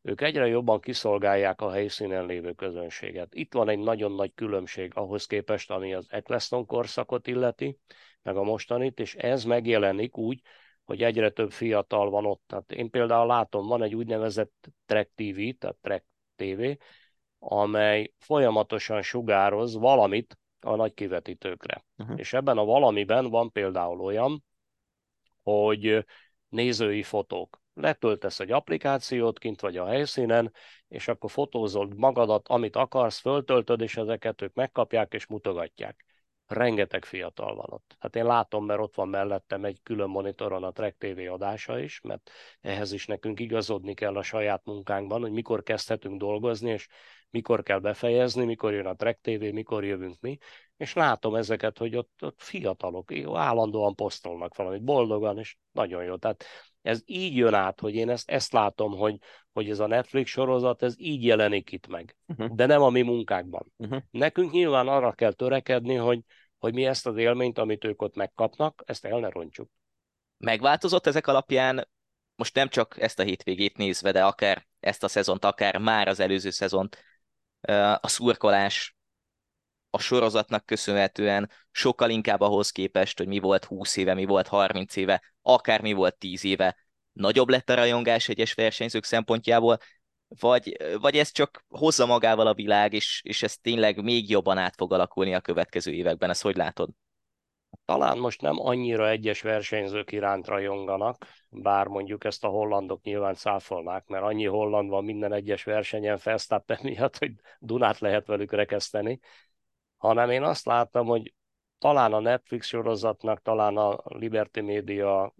ők egyre jobban kiszolgálják a helyszínen lévő közönséget. Itt van egy nagyon nagy különbség ahhoz képest, ami az Eccleston korszakot illeti, meg a mostanit, és ez megjelenik úgy, hogy egyre több fiatal van ott. Tehát én például látom, van egy úgynevezett Trek TV, tehát Trek TV, amely folyamatosan sugároz valamit a nagy kivetítőkre. Uh-huh. És ebben a valamiben van például olyan, hogy nézői fotók. Letöltesz egy applikációt, kint vagy a helyszínen, és akkor fotózod magadat, amit akarsz, föltöltöd, és ezeket ők megkapják és mutogatják rengeteg fiatal van ott. Hát én látom, mert ott van mellettem egy külön monitoron a Trek TV adása is, mert ehhez is nekünk igazodni kell a saját munkánkban, hogy mikor kezdhetünk dolgozni, és mikor kell befejezni, mikor jön a Trek TV, mikor jövünk mi, és látom ezeket, hogy ott, ott fiatalok állandóan posztolnak valamit boldogan, és nagyon jó. Tehát ez így jön át, hogy én ezt, ezt látom, hogy, hogy ez a Netflix sorozat, ez így jelenik itt meg, uh-huh. de nem a mi munkákban. Uh-huh. Nekünk nyilván arra kell törekedni, hogy, hogy mi ezt az élményt, amit ők ott megkapnak, ezt el ne rontsuk. Megváltozott ezek alapján, most nem csak ezt a hétvégét nézve, de akár ezt a szezont, akár már az előző szezont, a szurkolás a sorozatnak köszönhetően sokkal inkább ahhoz képest, hogy mi volt 20 éve, mi volt 30 éve, akár mi volt 10 éve, nagyobb lett a rajongás egyes versenyzők szempontjából, vagy, vagy ez csak hozza magával a világ, és, és ez tényleg még jobban át fog alakulni a következő években, ezt hogy látod? Talán most nem annyira egyes versenyzők iránt rajonganak, bár mondjuk ezt a hollandok nyilván száfolnák, mert annyi holland van minden egyes versenyen Felsztappen miatt, hogy Dunát lehet velük rekeszteni, hanem én azt láttam, hogy talán a Netflix sorozatnak, talán a Liberty Media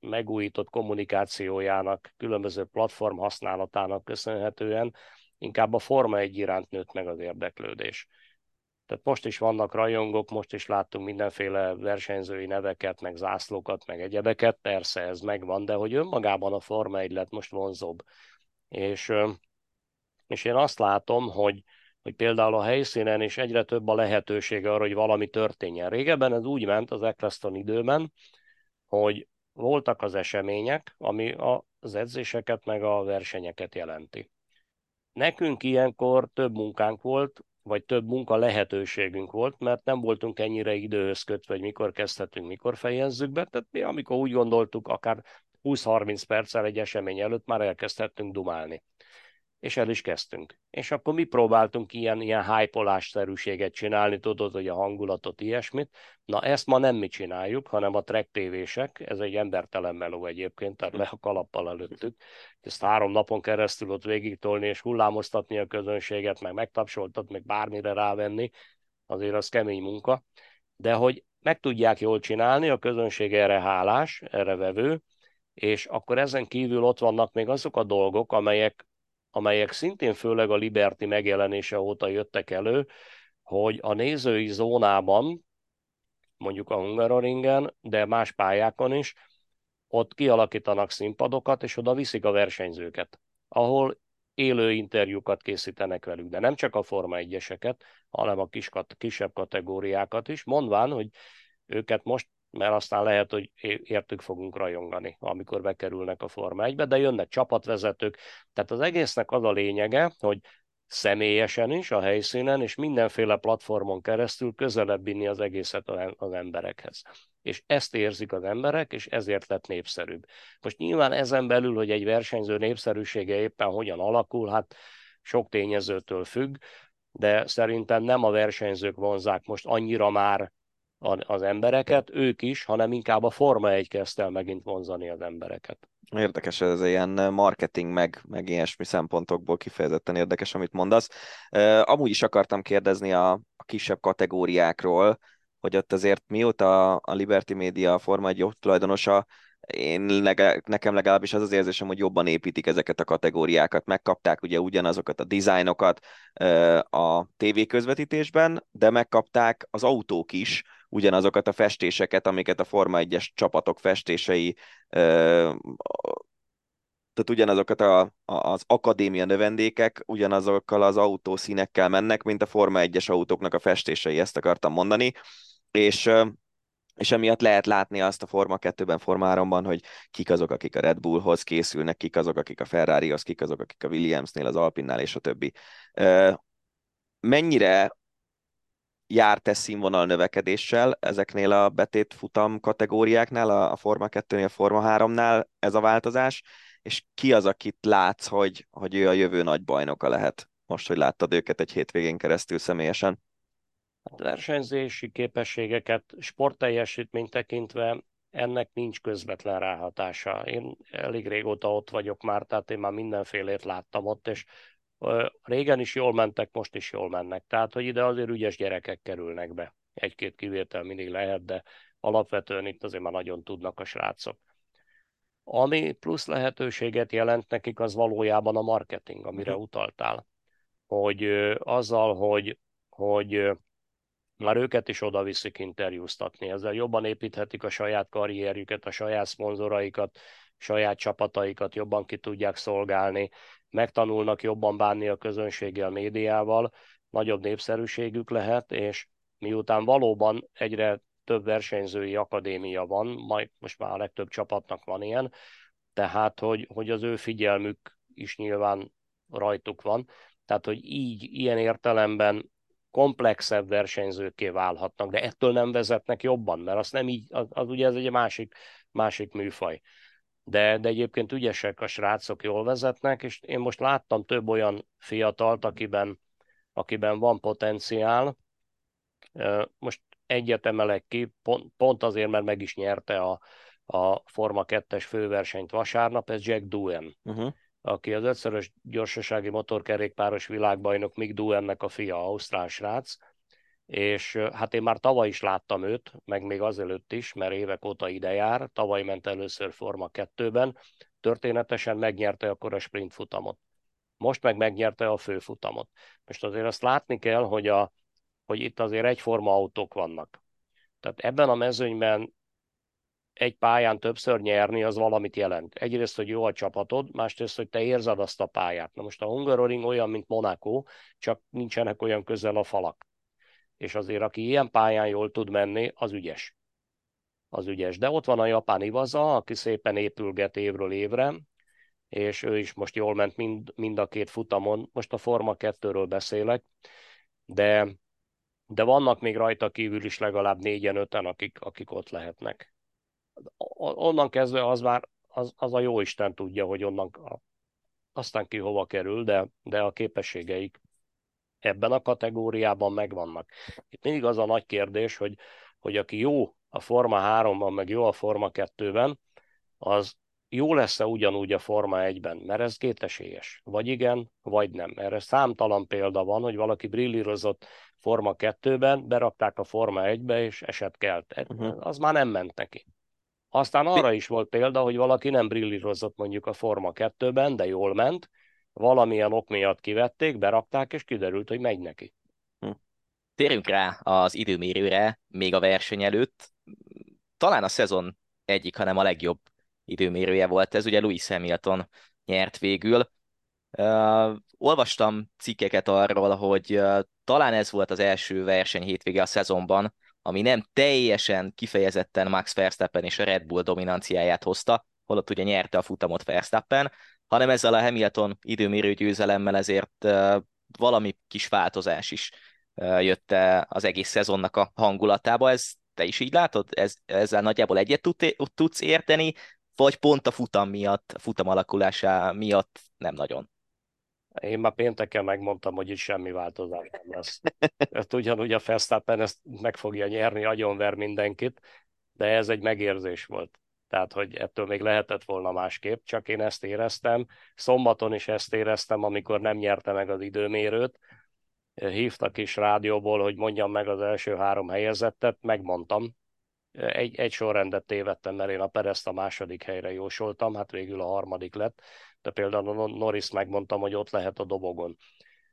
megújított kommunikációjának, különböző platform használatának köszönhetően inkább a Forma egy iránt nőtt meg az érdeklődés. Tehát most is vannak rajongók, most is láttunk mindenféle versenyzői neveket, meg zászlókat, meg egyebeket, persze ez megvan, de hogy önmagában a Forma egy lett most vonzóbb. És, és én azt látom, hogy, hogy például a helyszínen is egyre több a lehetősége arra, hogy valami történjen. Régebben ez úgy ment az Eccleston időben, hogy voltak az események, ami az edzéseket meg a versenyeket jelenti. Nekünk ilyenkor több munkánk volt, vagy több munka lehetőségünk volt, mert nem voltunk ennyire időhöz kötve, hogy mikor kezdhetünk, mikor fejezzük be. Tehát mi, amikor úgy gondoltuk, akár 20-30 perccel egy esemény előtt már elkezdhettünk dumálni és el is kezdtünk. És akkor mi próbáltunk ilyen, ilyen hype csinálni, tudod, hogy a hangulatot, ilyesmit. Na ezt ma nem mi csináljuk, hanem a track tévések, ez egy embertelen meló egyébként, tehát le a kalappal előttük. Ezt három napon keresztül ott végig tolni és hullámoztatni a közönséget, meg megtapsoltat, meg bármire rávenni, azért az kemény munka. De hogy meg tudják jól csinálni, a közönség erre hálás, erre vevő, és akkor ezen kívül ott vannak még azok a dolgok, amelyek amelyek szintén főleg a Liberty megjelenése óta jöttek elő, hogy a nézői zónában, mondjuk a Hungaroringen, de más pályákon is, ott kialakítanak színpadokat, és oda viszik a versenyzőket, ahol élő interjúkat készítenek velük, de nem csak a Forma 1 hanem a kis, kisebb kategóriákat is, mondván, hogy őket most mert aztán lehet, hogy értük fogunk rajongani, amikor bekerülnek a Forma 1-be, de jönnek csapatvezetők. Tehát az egésznek az a lényege, hogy személyesen is, a helyszínen, és mindenféle platformon keresztül közelebb vinni az egészet az emberekhez. És ezt érzik az emberek, és ezért lett népszerűbb. Most nyilván ezen belül, hogy egy versenyző népszerűsége éppen hogyan alakul, hát sok tényezőtől függ, de szerintem nem a versenyzők vonzák most annyira már az embereket, ők is, hanem inkább a Forma 1 kezdte el megint vonzani az embereket. Érdekes ez ilyen marketing, meg, meg ilyesmi szempontokból kifejezetten érdekes, amit mondasz. Amúgy is akartam kérdezni a, a kisebb kategóriákról, hogy ott azért mióta a Liberty Media a Forma 1 tulajdonosa, én legalább, nekem legalábbis az az érzésem, hogy jobban építik ezeket a kategóriákat. Megkapták ugye ugyanazokat a dizájnokat a TV közvetítésben, de megkapták az autók is ugyanazokat a festéseket, amiket a Forma 1-es csapatok festései tehát ugyanazokat a, az akadémia növendékek ugyanazokkal az autószínekkel mennek, mint a Forma 1-es autóknak a festései, ezt akartam mondani, és és emiatt lehet látni azt a Forma 2-ben, Forma 3-ban, hogy kik azok, akik a Red Bullhoz készülnek, kik azok, akik a Ferrarihoz, kik azok, akik a Williamsnél, az Alpinnál és a többi. Mennyire járt ez színvonal növekedéssel ezeknél a betét futam kategóriáknál, a Forma 2-nél, a Forma 3-nál ez a változás, és ki az, akit látsz, hogy, hogy ő a jövő nagy bajnoka lehet, most, hogy láttad őket egy hétvégén keresztül személyesen? A versenyzési képességeket sportteljesítményt tekintve ennek nincs közvetlen ráhatása. Én elég régóta ott vagyok már, tehát én már mindenfélét láttam ott, és régen is jól mentek, most is jól mennek. Tehát, hogy ide azért ügyes gyerekek kerülnek be. Egy-két kivétel mindig lehet, de alapvetően itt azért már nagyon tudnak a srácok. Ami plusz lehetőséget jelent nekik, az valójában a marketing, amire uh-huh. utaltál. Hogy azzal, hogy, hogy már őket is oda viszik interjúztatni. Ezzel jobban építhetik a saját karrierjüket, a saját szponzoraikat, saját csapataikat jobban ki tudják szolgálni, megtanulnak jobban bánni a közönséggel, médiával, nagyobb népszerűségük lehet, és miután valóban egyre több versenyzői akadémia van, majd most már a legtöbb csapatnak van ilyen, tehát hogy, hogy az ő figyelmük is nyilván rajtuk van. Tehát, hogy így, ilyen értelemben komplexebb versenyzőké válhatnak, de ettől nem vezetnek jobban, mert az nem így, az, az ugye ez egy másik, másik műfaj. De, de egyébként ügyesek a srácok, jól vezetnek, és én most láttam több olyan fiatalt, akiben, akiben van potenciál. Most egyet emelek ki, pont, pont azért, mert meg is nyerte a, a Forma 2-es főversenyt vasárnap, ez Jack Doohan. Uh-huh aki az ötszörös gyorsasági motorkerékpáros világbajnok Mick Duennek a fia, ausztrál srác, és hát én már tavaly is láttam őt, meg még azelőtt is, mert évek óta ide jár, tavaly ment először Forma 2-ben, történetesen megnyerte akkor a sprint futamot. Most meg megnyerte a főfutamot. Most azért azt látni kell, hogy, a, hogy itt azért egyforma autók vannak. Tehát ebben a mezőnyben egy pályán többször nyerni, az valamit jelent. Egyrészt, hogy jó a csapatod, másrészt, hogy te érzed azt a pályát. Na most a Hungaroring olyan, mint Monaco, csak nincsenek olyan közel a falak. És azért, aki ilyen pályán jól tud menni, az ügyes. Az ügyes. De ott van a japán Ivaza, aki szépen épülget évről évre, és ő is most jól ment mind, mind a két futamon. Most a Forma 2-ről beszélek, de, de vannak még rajta kívül is legalább négyen, öten, akik, akik ott lehetnek onnan kezdve az már az, az a jó Isten tudja, hogy onnan aztán ki hova kerül, de, de a képességeik ebben a kategóriában megvannak. Itt mindig az a nagy kérdés, hogy, hogy aki jó a Forma 3-ban, meg jó a Forma 2-ben, az jó lesz-e ugyanúgy a Forma 1-ben, mert ez kétesélyes. Vagy igen, vagy nem. Erre számtalan példa van, hogy valaki brillírozott Forma 2-ben, berakták a Forma 1-be, és eset kelt. Uh-huh. Az már nem ment neki. Aztán arra is volt példa, hogy valaki nem brillírozott mondjuk a Forma 2-ben, de jól ment, valamilyen ok miatt kivették, berakták, és kiderült, hogy megy neki. Hm. Térjünk rá az időmérőre, még a verseny előtt. Talán a szezon egyik, hanem a legjobb időmérője volt ez, ugye Louis Hamilton nyert végül. Uh, olvastam cikkeket arról, hogy uh, talán ez volt az első verseny hétvége a szezonban, ami nem teljesen kifejezetten Max Verstappen és a Red Bull dominanciáját hozta, holott ugye nyerte a futamot Verstappen, hanem ezzel a Hamilton időmérő győzelemmel ezért valami kis változás is jött az egész szezonnak a hangulatába. Ez te is így látod? Ez, ezzel nagyjából egyet tud, tudsz érteni, vagy pont a futam miatt, a futam alakulása miatt nem nagyon? Én már pénteken megmondtam, hogy itt semmi változás nem lesz. Ezt ugyanúgy a Verstappen ezt meg fogja nyerni, agyonver mindenkit, de ez egy megérzés volt. Tehát, hogy ettől még lehetett volna másképp, csak én ezt éreztem. Szombaton is ezt éreztem, amikor nem nyerte meg az időmérőt. Hívtak is rádióból, hogy mondjam meg az első három helyezettet, megmondtam. egy, egy sorrendet tévedtem, mert én a Perezt a második helyre jósoltam, hát végül a harmadik lett, de például Norris megmondtam, hogy ott lehet a dobogon.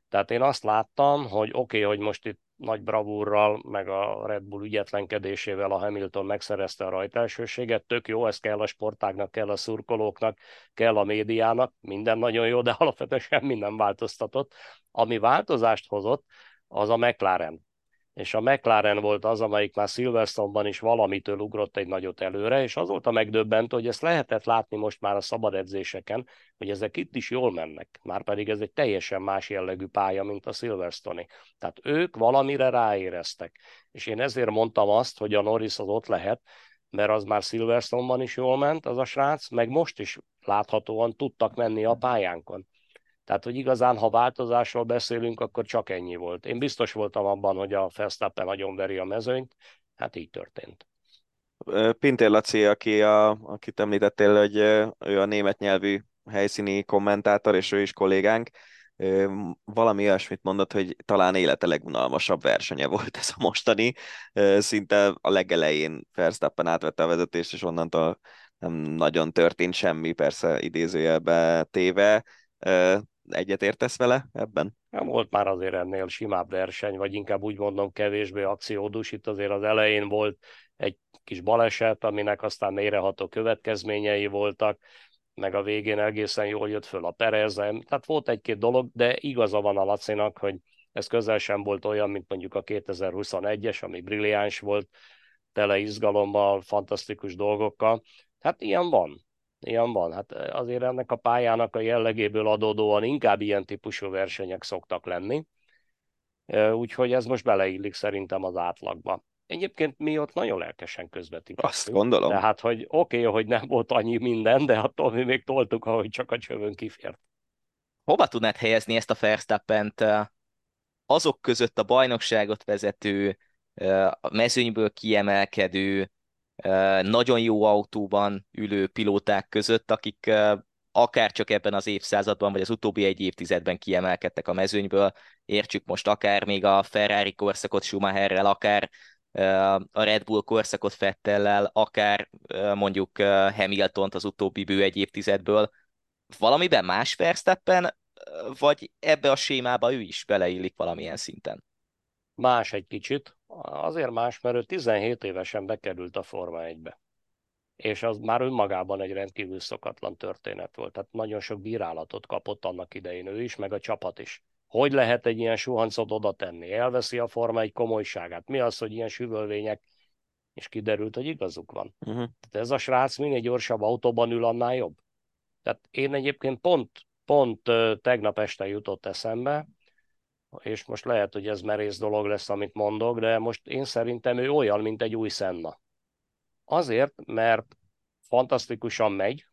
Tehát én azt láttam, hogy oké, okay, hogy most itt nagy bravúrral, meg a Red Bull ügyetlenkedésével a Hamilton megszerezte a rajtelsőséget, tök jó, ez kell a sportágnak, kell a szurkolóknak, kell a médiának, minden nagyon jó, de alapvetően semmi nem változtatott. Ami változást hozott, az a McLaren és a McLaren volt az, amelyik már Silverstone-ban is valamitől ugrott egy nagyot előre, és az volt a megdöbbentő, hogy ezt lehetett látni most már a szabad edzéseken, hogy ezek itt is jól mennek, már pedig ez egy teljesen más jellegű pálya, mint a Silverstone-i. Tehát ők valamire ráéreztek, és én ezért mondtam azt, hogy a Norris az ott lehet, mert az már Silverstone-ban is jól ment, az a srác, meg most is láthatóan tudtak menni a pályánkon. Tehát, hogy igazán, ha változásról beszélünk, akkor csak ennyi volt. Én biztos voltam abban, hogy a Verstappen nagyon veri a mezőnyt, hát így történt. Pintér Laci, aki a, akit említettél, hogy ő a német nyelvű helyszíni kommentátor, és ő is kollégánk, valami olyasmit mondott, hogy talán élete legunalmasabb versenye volt ez a mostani. Szinte a legelején Verstappen átvette a vezetést, és onnantól nem nagyon történt semmi, persze idézőjelbe téve Egyet értesz vele ebben? Nem volt már azért ennél simább verseny, vagy inkább úgy mondom kevésbé akciódus. Itt azért az elején volt egy kis baleset, aminek aztán mélyreható következményei voltak, meg a végén egészen jól jött föl a Perezem. Tehát volt egy-két dolog, de igaza van a Lacinak, hogy ez közel sem volt olyan, mint mondjuk a 2021-es, ami brilliáns volt, tele izgalommal, fantasztikus dolgokkal. Hát ilyen van ilyen van. Hát azért ennek a pályának a jellegéből adódóan inkább ilyen típusú versenyek szoktak lenni, úgyhogy ez most beleillik szerintem az átlagba. Egyébként mi ott nagyon lelkesen közvetítettünk. Azt gondolom. Tehát, hogy oké, okay, hogy nem volt annyi minden, de attól mi még toltuk, ahogy csak a csövön kifért. Hova tudnád helyezni ezt a verstappen azok között a bajnokságot vezető, a mezőnyből kiemelkedő, nagyon jó autóban ülő pilóták között, akik akár csak ebben az évszázadban, vagy az utóbbi egy évtizedben kiemelkedtek a mezőnyből. Értsük most akár még a Ferrari korszakot Schumacherrel, akár a Red Bull korszakot Fettellel, akár mondjuk Hamiltont az utóbbi bő egy évtizedből. Valamiben más Verstappen, vagy ebbe a sémába ő is beleillik valamilyen szinten? Más egy kicsit. Azért más, mert ő 17 évesen bekerült a Forma 1-be. És az már önmagában egy rendkívül szokatlan történet volt. Tehát nagyon sok bírálatot kapott annak idején ő is, meg a csapat is. Hogy lehet egy ilyen suhancot oda tenni? Elveszi a Forma egy komolyságát. Mi az, hogy ilyen süvölvények és kiderült, hogy igazuk van. Uh-huh. Tehát ez a srác minél gyorsabb autóban ül, annál jobb. Tehát én egyébként pont, pont tegnap este jutott eszembe, és most lehet, hogy ez merész dolog lesz, amit mondok, de most én szerintem ő olyan, mint egy új Senna. Azért, mert fantasztikusan megy,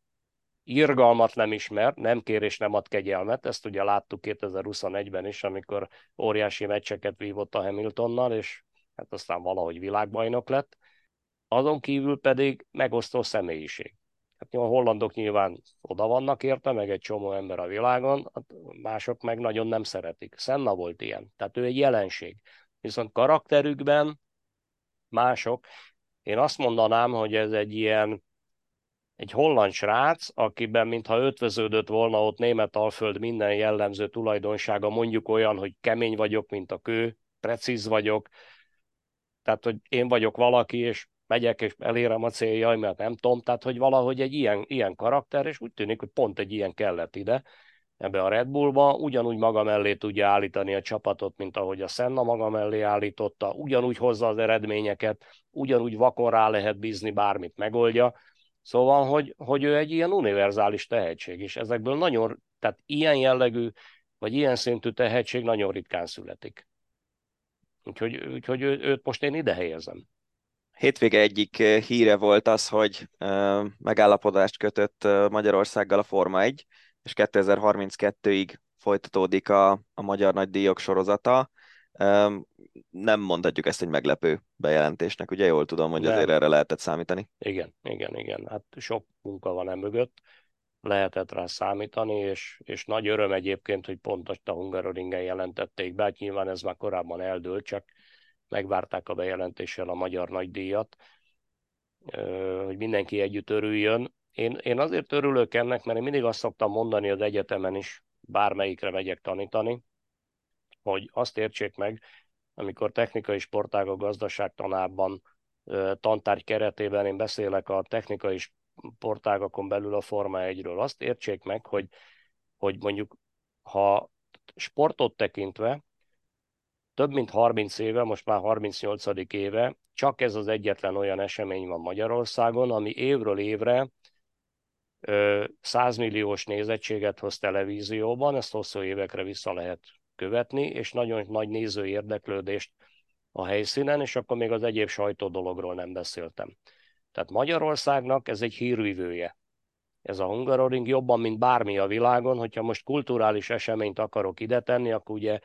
irgalmat nem ismer, nem kér és nem ad kegyelmet, ezt ugye láttuk 2021-ben is, amikor óriási meccseket vívott a Hamiltonnal, és hát aztán valahogy világbajnok lett. Azon kívül pedig megosztó személyiség. Hát a hollandok nyilván oda vannak érte, meg egy csomó ember a világon, hát mások meg nagyon nem szeretik. Senna volt ilyen, tehát ő egy jelenség. Viszont karakterükben mások, én azt mondanám, hogy ez egy ilyen egy holland srác, akiben mintha ötvöződött volna ott német alföld minden jellemző tulajdonsága, mondjuk olyan, hogy kemény vagyok, mint a kő, precíz vagyok, tehát, hogy én vagyok valaki, és megyek és elérem a céljaimat, nem tudom, tehát hogy valahogy egy ilyen, ilyen karakter, és úgy tűnik, hogy pont egy ilyen kellett ide, ebbe a Red Bullba, ugyanúgy maga mellé tudja állítani a csapatot, mint ahogy a Senna maga mellé állította, ugyanúgy hozza az eredményeket, ugyanúgy vakon rá lehet bízni, bármit megoldja. Szóval, hogy, hogy ő egy ilyen univerzális tehetség, és ezekből nagyon, tehát ilyen jellegű, vagy ilyen szintű tehetség nagyon ritkán születik. Úgyhogy, úgyhogy ő, őt most én ide helyezem. Hétvége egyik eh, híre volt az, hogy uh, megállapodást kötött uh, Magyarországgal a Forma 1, és 2032-ig folytatódik a, a Magyar Nagy Díjok sorozata. Nem mondhatjuk ezt egy meglepő bejelentésnek, ugye jól tudom, hogy azért erre lehetett számítani. Igen, igen, igen. Hát sok munka van e mögött, lehetett rá számítani, és, és nagy öröm egyébként, hogy pont a Hungaroringen jelentették be, hát nyilván ez már korábban eldőlt, csak megvárták a bejelentéssel a magyar nagydíjat. hogy mindenki együtt örüljön. Én, én azért örülök ennek, mert én mindig azt szoktam mondani az egyetemen is, bármelyikre megyek tanítani, hogy azt értsék meg, amikor technikai sportágok gazdaságtanában tantárgy keretében én beszélek a technikai sportágakon belül a Forma 1-ről. Azt értsék meg, hogy, hogy mondjuk ha sportot tekintve több mint 30 éve, most már 38. éve, csak ez az egyetlen olyan esemény van Magyarországon, ami évről évre 100 milliós nézettséget hoz televízióban, ezt hosszú évekre vissza lehet követni, és nagyon nagy néző érdeklődést a helyszínen, és akkor még az egyéb sajtó dologról nem beszéltem. Tehát Magyarországnak ez egy hírvivője. Ez a Hungaroring jobban, mint bármi a világon, hogyha most kulturális eseményt akarok ide tenni, akkor ugye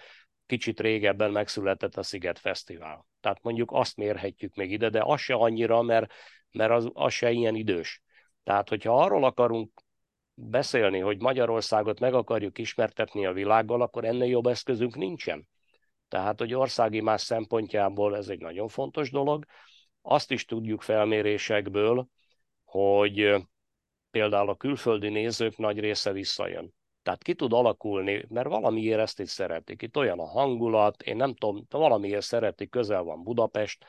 kicsit régebben megszületett a Sziget Fesztivál. Tehát mondjuk azt mérhetjük még ide, de az se annyira, mert, mert az, az se ilyen idős. Tehát, hogyha arról akarunk beszélni, hogy Magyarországot meg akarjuk ismertetni a világgal, akkor ennél jobb eszközünk nincsen. Tehát, hogy országi más szempontjából ez egy nagyon fontos dolog. Azt is tudjuk felmérésekből, hogy például a külföldi nézők nagy része visszajön. Tehát ki tud alakulni, mert valamiért ezt is szeretik. Itt olyan a hangulat, én nem tudom, valamiért szeretik, közel van Budapest,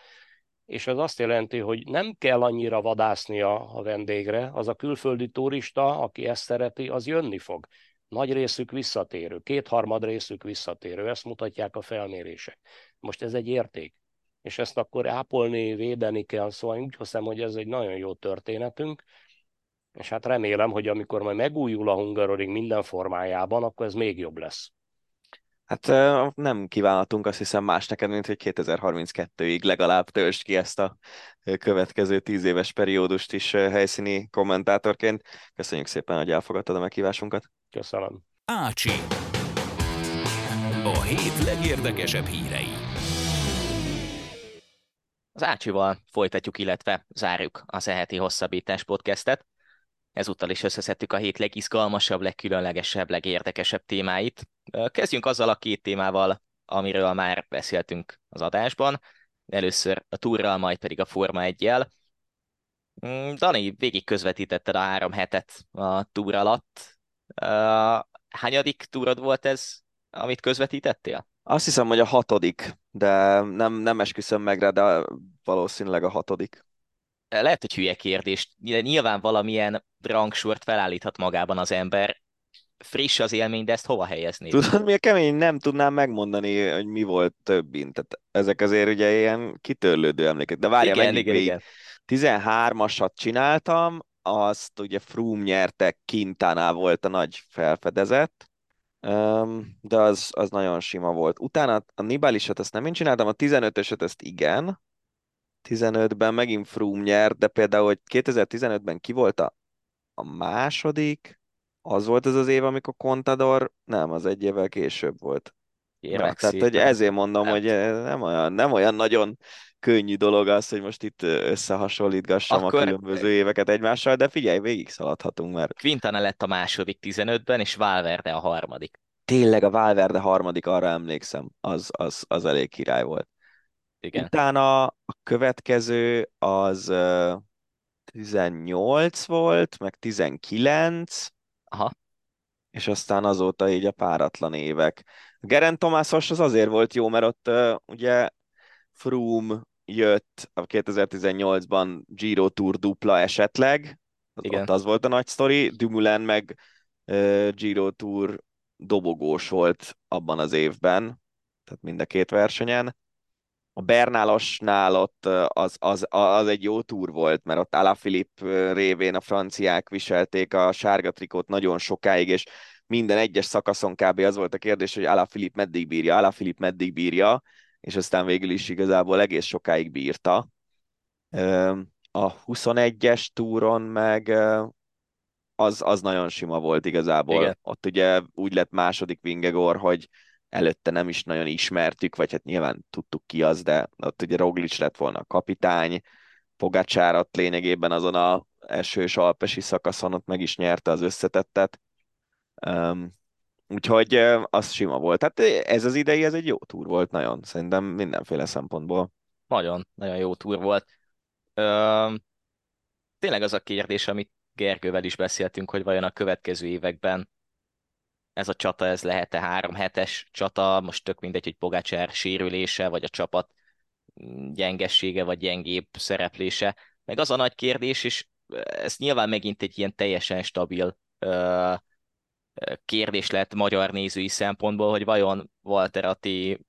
és ez azt jelenti, hogy nem kell annyira vadászni a, a vendégre, az a külföldi turista, aki ezt szereti, az jönni fog. Nagy részük visszatérő, kétharmad részük visszatérő, ezt mutatják a felmérések. Most ez egy érték, és ezt akkor ápolni, védeni kell, szóval úgy hiszem, hogy ez egy nagyon jó történetünk, és hát remélem, hogy amikor majd megújul a Hungaroring minden formájában, akkor ez még jobb lesz. Hát nem kívánhatunk azt hiszem más neked, mint hogy 2032-ig legalább töltsd ki ezt a következő tíz éves periódust is helyszíni kommentátorként. Köszönjük szépen, hogy elfogadtad a meghívásunkat. Köszönöm. Ácsi. A hét legérdekesebb hírei. Az Ácsival folytatjuk, illetve zárjuk az eheti hosszabbítás podcastet. Ezúttal is összeszedtük a hét legizgalmasabb, legkülönlegesebb, legérdekesebb témáit. Kezdjünk azzal a két témával, amiről már beszéltünk az adásban. Először a túrral, majd pedig a Forma 1 mm, Dani, végig közvetítetted a három hetet a túr alatt. Hányadik túrod volt ez, amit közvetítettél? Azt hiszem, hogy a hatodik, de nem, nem esküszöm meg rá, de valószínűleg a hatodik lehet, hogy hülye kérdés, nyilván valamilyen rangsort felállíthat magában az ember, friss az élmény, de ezt hova helyezni? Tudod, mi a kemény? Nem tudnám megmondani, hogy mi volt többint. Tehát ezek azért ugye ilyen kitörlődő emlékek. De várjál, igen, igen, igen. 13-asat csináltam, azt ugye Froome nyerte, Quintana volt a nagy felfedezett, de az, az nagyon sima volt. Utána a Nibalisat azt nem én csináltam, a 15-öset ezt igen, 15-ben megint Froome nyert, de például, hogy 2015-ben ki volt a, a második, az volt az az év, amikor Contador, nem, az egy évvel később volt. Ja, tehát, hogy ezért mondom, nem. hogy nem olyan, nem olyan nagyon könnyű dolog az, hogy most itt összehasonlítgassam Akkor... a különböző éveket egymással, de figyelj, végig szaladhatunk, mert... Quintana lett a második 15-ben, és Valverde a harmadik. Tényleg a Valverde harmadik, arra emlékszem, az, az, az elég király volt. Igen. Utána a következő az 18 volt, meg 19, Aha. és aztán azóta így a páratlan évek. A Geren Tomászos az azért volt jó, mert ott uh, ugye Froome jött a 2018-ban Giro Tour dupla esetleg, Igen. ott az volt a nagy sztori, Dumoulin meg uh, Giro Tour dobogós volt abban az évben, tehát mind a két versenyen a Bernálosnál ott az, az, az egy jó túr volt, mert ott Alaphilippe révén a franciák viselték a sárga trikót nagyon sokáig, és minden egyes szakaszon kb. az volt a kérdés, hogy Alaphilippe meddig bírja, Alaphilippe meddig bírja, és aztán végül is igazából egész sokáig bírta. A 21-es túron meg az, az nagyon sima volt igazából. Igen. Ott ugye úgy lett második Vingegor, hogy előtte nem is nagyon ismertük, vagy hát nyilván tudtuk ki az, de ott ugye Roglic lett volna a kapitány, Pogacsár ott lényegében azon a esős alpesi szakaszon ott meg is nyerte az összetettet. Um, úgyhogy az sima volt. Tehát ez az idei, ez egy jó túr volt nagyon, szerintem mindenféle szempontból. Nagyon, nagyon jó túr volt. Ö, tényleg az a kérdés, amit Gergővel is beszéltünk, hogy vajon a következő években ez a csata, ez lehet-e három hetes csata, most tök mindegy, hogy Pogácsár sérülése, vagy a csapat gyengessége, vagy gyengébb szereplése. Meg az a nagy kérdés, és ez nyilván megint egy ilyen teljesen stabil ö, kérdés lett magyar nézői szempontból, hogy vajon Walter Atti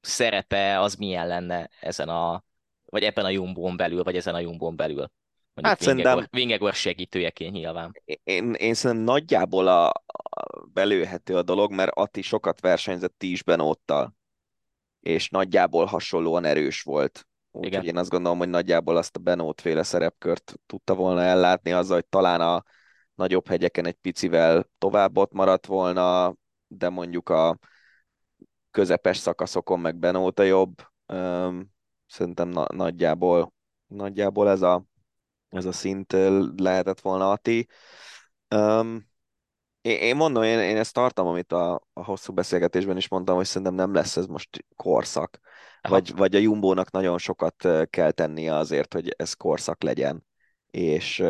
szerepe az milyen lenne ezen a, vagy ebben a jumbón belül, vagy ezen a jumbón belül. Mondjuk hát Vingegor, Vingegor segítőjeként nyilván. Én, én szerintem nagyjából a, a belőhető a dolog, mert Ati sokat versenyzett Tízbenóttal, és nagyjából hasonlóan erős volt. Úgyhogy én azt gondolom, hogy nagyjából azt a Benót féle szerepkört tudta volna ellátni azzal, hogy talán a nagyobb hegyeken egy picivel tovább ott maradt volna, de mondjuk a közepes szakaszokon meg Benóta jobb. Szerintem na- nagyjából, nagyjából ez a, ez a szint lehetett volna Ati. Um, én, én mondom, én, én ezt tartom, amit a, a hosszú beszélgetésben is mondtam, hogy szerintem nem lesz ez most korszak. Vagy, vagy a Jumbónak nagyon sokat kell tennie azért, hogy ez korszak legyen. És,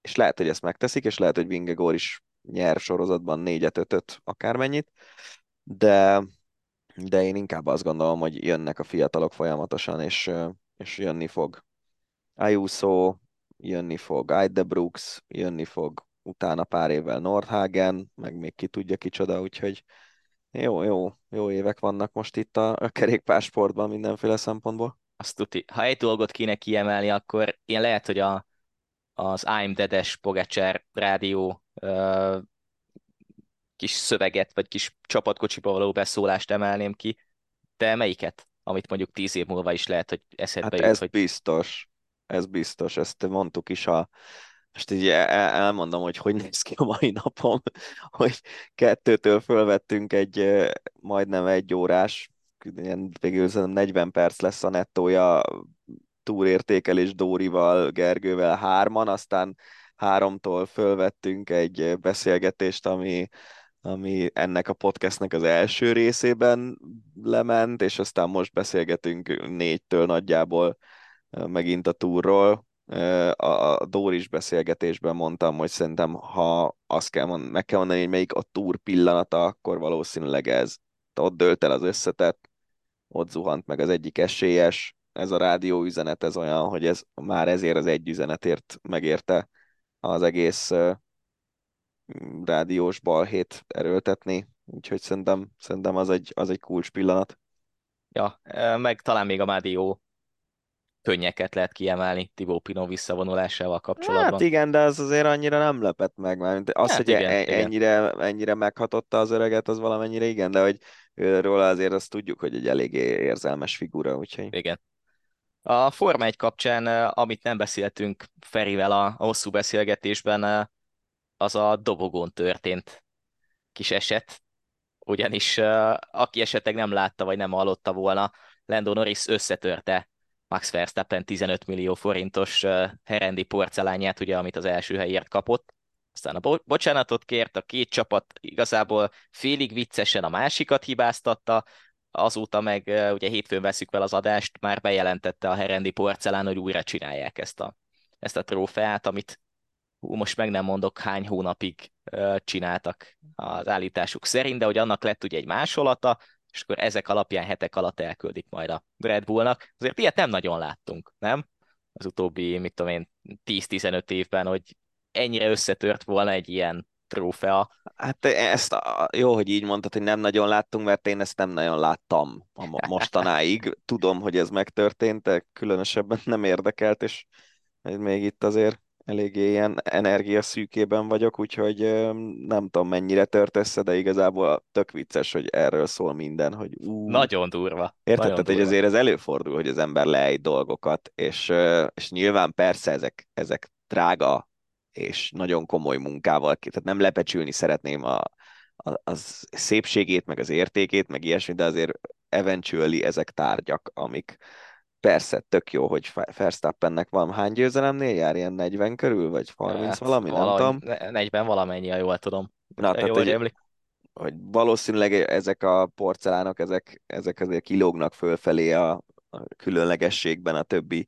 és lehet, hogy ezt megteszik, és lehet, hogy Vingegor is nyer sorozatban négyet, ötöt, akármennyit, de, de én inkább azt gondolom, hogy jönnek a fiatalok folyamatosan, és, és jönni fog Ayuso, jönni fog Aide Brooks, jönni fog utána pár évvel Nordhagen, meg még ki tudja kicsoda, úgyhogy jó, jó, jó évek vannak most itt a, a kerékpársportban mindenféle szempontból. Azt tuti. Ha egy dolgot kéne kiemelni, akkor én lehet, hogy a, az I'm Dead-es Pogacser rádió ö, kis szöveget, vagy kis csapatkocsiba való beszólást emelném ki, de melyiket? Amit mondjuk tíz év múlva is lehet, hogy eszedbe hát jut, ez hogy... biztos, ez biztos, ezt mondtuk is a most így elmondom, hogy hogy néz ki a mai napom, hogy kettőtől fölvettünk egy majdnem egy órás, ilyen végül 40 perc lesz a nettója túrértékelés Dórival, Gergővel hárman, aztán háromtól fölvettünk egy beszélgetést, ami, ami ennek a podcastnek az első részében lement, és aztán most beszélgetünk négytől nagyjából megint a túrról, a Dóris beszélgetésben mondtam, hogy szerintem, ha azt kell mond, meg kell mondani, hogy melyik a túr pillanata, akkor valószínűleg ez. Ott dölt el az összetett, ott zuhant meg az egyik esélyes, ez a rádió üzenet, ez olyan, hogy ez már ezért az egy üzenetért megérte az egész rádiós balhét erőltetni, úgyhogy szerintem, szerintem az egy, az egy kulcs pillanat. Ja, meg talán még a Mádió könnyeket lehet kiemelni Tibó Pino visszavonulásával kapcsolatban. Hát igen, de az azért annyira nem lepett meg, mert az, hát hogy igen, e- ennyire, igen. ennyire meghatotta az öreget, az valamennyire igen, de hogy róla azért azt tudjuk, hogy egy eléggé érzelmes figura, úgyhogy... Igen. A Forma 1 kapcsán, amit nem beszéltünk Ferivel a, a hosszú beszélgetésben, az a dobogón történt kis eset, ugyanis aki esetleg nem látta, vagy nem hallotta volna, Lando Norris összetörte Max Verstappen 15 millió forintos herendi porcelányát, ugye, amit az első helyért kapott. Aztán a bo- bocsánatot kért, a két csapat igazából félig viccesen a másikat hibáztatta, azóta meg ugye hétfőn veszük fel az adást, már bejelentette a herendi porcelán, hogy újra csinálják ezt a, ezt a trófeát, amit hú, most meg nem mondok hány hónapig csináltak az állításuk szerint, de hogy annak lett ugye egy másolata, és akkor ezek alapján hetek alatt elküldik majd a Red Bullnak. Azért ilyet nem nagyon láttunk, nem? Az utóbbi, mit tudom én, 10-15 évben, hogy ennyire összetört volna egy ilyen trófea. Hát ezt a, jó, hogy így mondtad, hogy nem nagyon láttunk, mert én ezt nem nagyon láttam a mostanáig. Tudom, hogy ez megtörtént, de különösebben nem érdekelt, és még itt azért eléggé ilyen energiaszűkében vagyok, úgyhogy nem tudom mennyire tört össze, de igazából tök vicces, hogy erről szól minden, hogy ú, Nagyon durva. Érted? Nagyon Tehát, hogy azért ez előfordul, hogy az ember leejt dolgokat, és, és nyilván persze ezek, ezek drága és nagyon komoly munkával, tehát nem lepecsülni szeretném a, a, az szépségét, meg az értékét, meg ilyesmi, de azért eventually ezek tárgyak, amik, Persze, tök jó, hogy Verstappennek van hány győzelemnél jár, ilyen 40 körül, vagy 30 hát, valami, nem tudom. 40 valamennyi, ha jól tudom. Na, tehát, jól hogy, hogy valószínűleg ezek a porcelánok, ezek, ezek azért kilógnak fölfelé a, a különlegességben a többi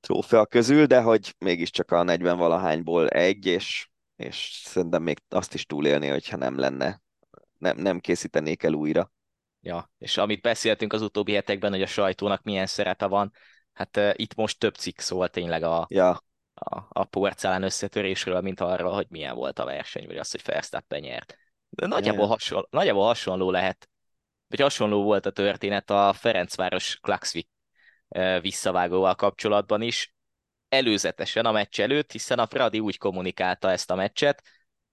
trófea közül, de hogy mégiscsak a 40 valahányból egy, és, és szerintem még azt is túlélni, hogyha nem lenne, nem, nem készítenék el újra. Ja, és amit beszéltünk az utóbbi hetekben, hogy a sajtónak milyen szerepe van, hát uh, itt most több cikk szól tényleg a, Ja, a, a porcelán összetörésről, mint arról, hogy milyen volt a verseny, vagy az, hogy Verstappen nyert. De nagyjából, Ja. hasonló, nagyjából hasonló lehet, vagy hasonló volt a történet a Ferencváros Klaxvik eh, visszavágóval kapcsolatban is, előzetesen a meccs előtt, hiszen a Fradi úgy kommunikálta ezt a meccset,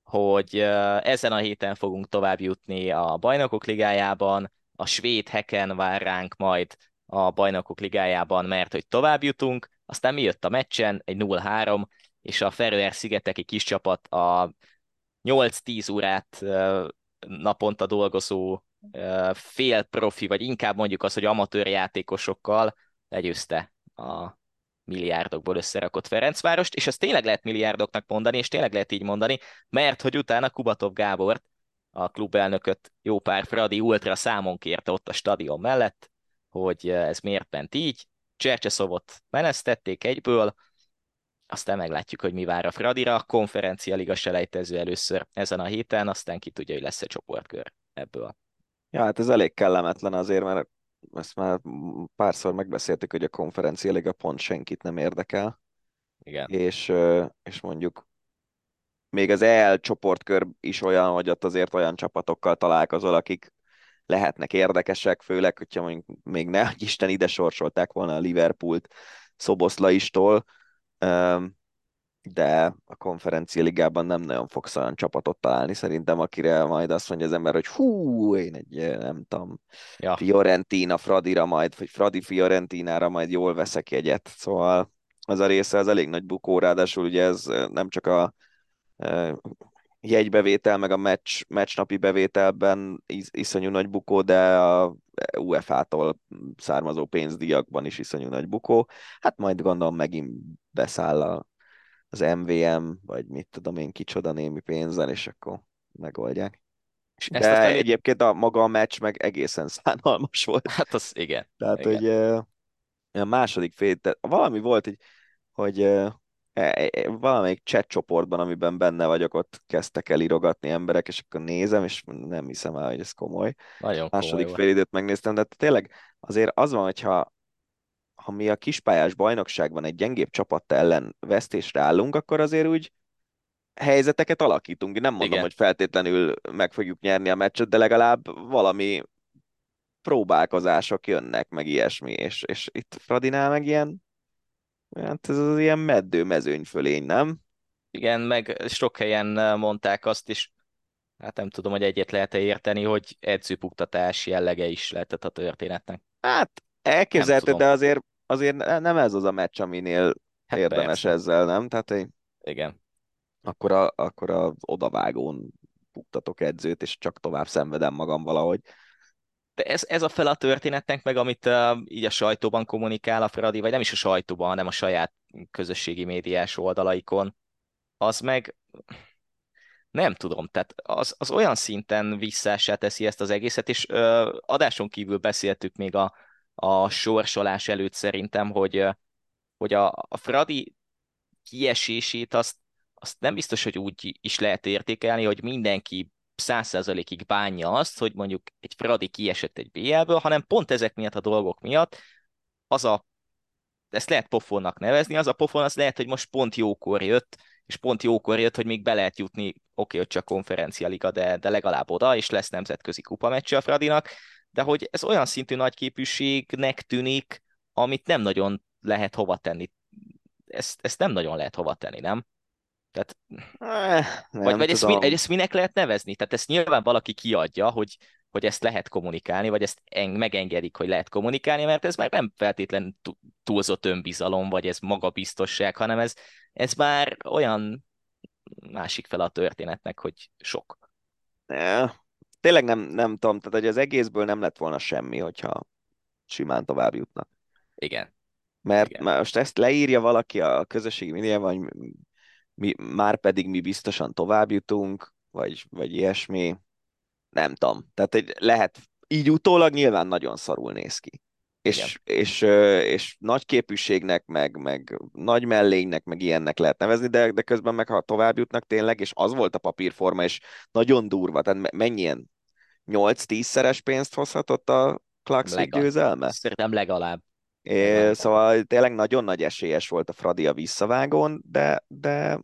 hogy ezen a héten fogunk tovább jutni a Bajnokok Ligájában, a svéd heken vár ránk majd a Bajnokok Ligájában, mert hogy tovább jutunk, aztán mi jött a meccsen, egy 0-3, és a Feröer-szigeteki kis csapat a 8-10 órát naponta dolgozó fél profi, vagy inkább mondjuk az, hogy amatőr játékosokkal legyőzte a milliárdokból összerakott Ferencvárost, és ezt tényleg lehet milliárdoknak mondani, és tényleg lehet így mondani, mert hogy utána Kubatov Gábort, a klubelnököt jó pár Fradi Ultra számon kérte ott a stadion mellett, hogy ez miért ment így. Csercseszovot menesztették egyből, aztán meglátjuk, hogy mi vár a Fradira. A konferencia liga selejtező először ezen a héten, aztán ki tudja, hogy lesz-e csoportkör ebből. ja, hát ez elég kellemetlen azért, mert ezt már párszor megbeszéltük, hogy a konferencia liga pont senkit nem érdekel, Igen. és, ö, és mondjuk még az EL csoportkör is olyan, hogy ott azért olyan csapatokkal találkozol, akik lehetnek érdekesek, főleg, hogyha mondjuk még ne, hogy Isten ide sorsolták volna a Liverpoolt Szoboszlaistól, de a konferencia ligában nem nagyon fogsz olyan csapatot találni szerintem, akire majd azt mondja az ember, hogy hú, én egy, nem tudom, Ja, Fiorentina Fradira majd, vagy Fradi Fiorentinára majd jól veszek jegyet. Szóval az a része az elég nagy bukó, ráadásul ugye ez nem csak a jegybevétel, meg a meccs, meccsnapi bevételben is, iszonyú nagy bukó, de a UEFA-tól származó pénzdíjakban is iszonyú nagy bukó. Hát majd gondolom megint beszáll a, az MVM, vagy mit tudom én, kicsoda némi pénzzel, és akkor megoldják. De ezt aztán egyébként a maga a meccs meg egészen szánalmas volt. Hát az igen. Tehát, igen. hogy a második fél, tehát valami volt, hogy, hogy valamelyik chat csoportban, amiben benne vagyok, ott kezdtek el írogatni emberek, és akkor nézem, és nem hiszem el, hogy ez komoly. Nagyon komoly Második volt. fél időt megnéztem, de tényleg azért az van, hogyha ha mi a kispályás bajnokságban egy gyengébb csapat ellen vesztésre állunk, akkor azért úgy helyzeteket alakítunk. Nem mondom, Igen. hogy feltétlenül meg fogjuk nyerni a meccset, de legalább valami próbálkozások jönnek, meg ilyesmi, és, és itt Fradinál meg ilyen, hát ez az ilyen meddő mezőnyfölény, nem? Igen, meg sok helyen eh, mondták azt is, hát nem tudom, hogy egyet lehet-e érteni, hogy edzőpuktatás jellege is lehetett a történetnek. Hát elképzelhető, de azért, azért nem ez az a meccs, aminél Hát érdemes persze. ezzel, nem? Tehát egy, Igen. akkor, a, akkor az odavágón buktatok edzőt, és csak tovább szenvedem magam valahogy. De ez, ez a fel a történetnek, meg amit uh, így a sajtóban kommunikál a Fradi, vagy nem is a sajtóban, hanem a saját közösségi médiás oldalaikon, az meg nem tudom, tehát az, az olyan szinten visszásá teszi ezt az egészet, és uh, adáson kívül beszéltük még a, a sorsolás előtt szerintem, hogy, hogy a, a Fradi kiesését azt, azt nem biztos, hogy úgy is lehet értékelni, hogy mindenki száz százalékig bánja azt, hogy mondjuk egy Fradi kiesett egy BL-ből, hanem pont ezek miatt a dolgok miatt az a, ezt lehet pofonnak nevezni, az a pofon az lehet, hogy most pont jókor jött, és pont jókor jött, hogy még be lehet jutni, oké, okay, hogy csak konferencialiga, de, de legalább oda, és lesz nemzetközi kupameccse a Fradinak, de hogy ez olyan szintű nagyképűségnek tűnik, amit nem nagyon lehet hova tenni. Ezt, ezt nem nagyon lehet hova tenni, nem? Tehát Eh, nem vagy, vagy ezt, mi, tudom. ezt minek lehet nevezni? Tehát ezt nyilván valaki kiadja, hogy, hogy ezt lehet kommunikálni, vagy ezt en, megengedik, hogy lehet kommunikálni, mert ez már nem feltétlen tú- túlzott önbizalom, vagy ez magabiztosság, hanem ez, ez már olyan másik fel a történetnek, hogy sok. Eh, Tényleg nem, nem tudom, tehát hogy az egészből nem lett volna semmi, hogyha simán tovább jutnak. Igen. Mert Igen. most ezt leírja valaki a közösségi médiában, hogy mi, már pedig mi biztosan tovább jutunk, vagy, vagy ilyesmi. Nem tudom. Tehát egy, lehet, így utólag nyilván nagyon szarul néz ki. és, és, és, és nagy képűségnek, meg, meg nagy mellénynek, meg ilyennek lehet nevezni, de, de közben meg ha tovább jutnak tényleg, és az volt a papírforma, és nagyon durva, tehát mennyien 8-10 szeres pénzt hozhatott a Klaxvik győzelme? Szerintem legalább. É, szóval tényleg nagyon nagy esélyes volt a Fradi a visszavágón, de, de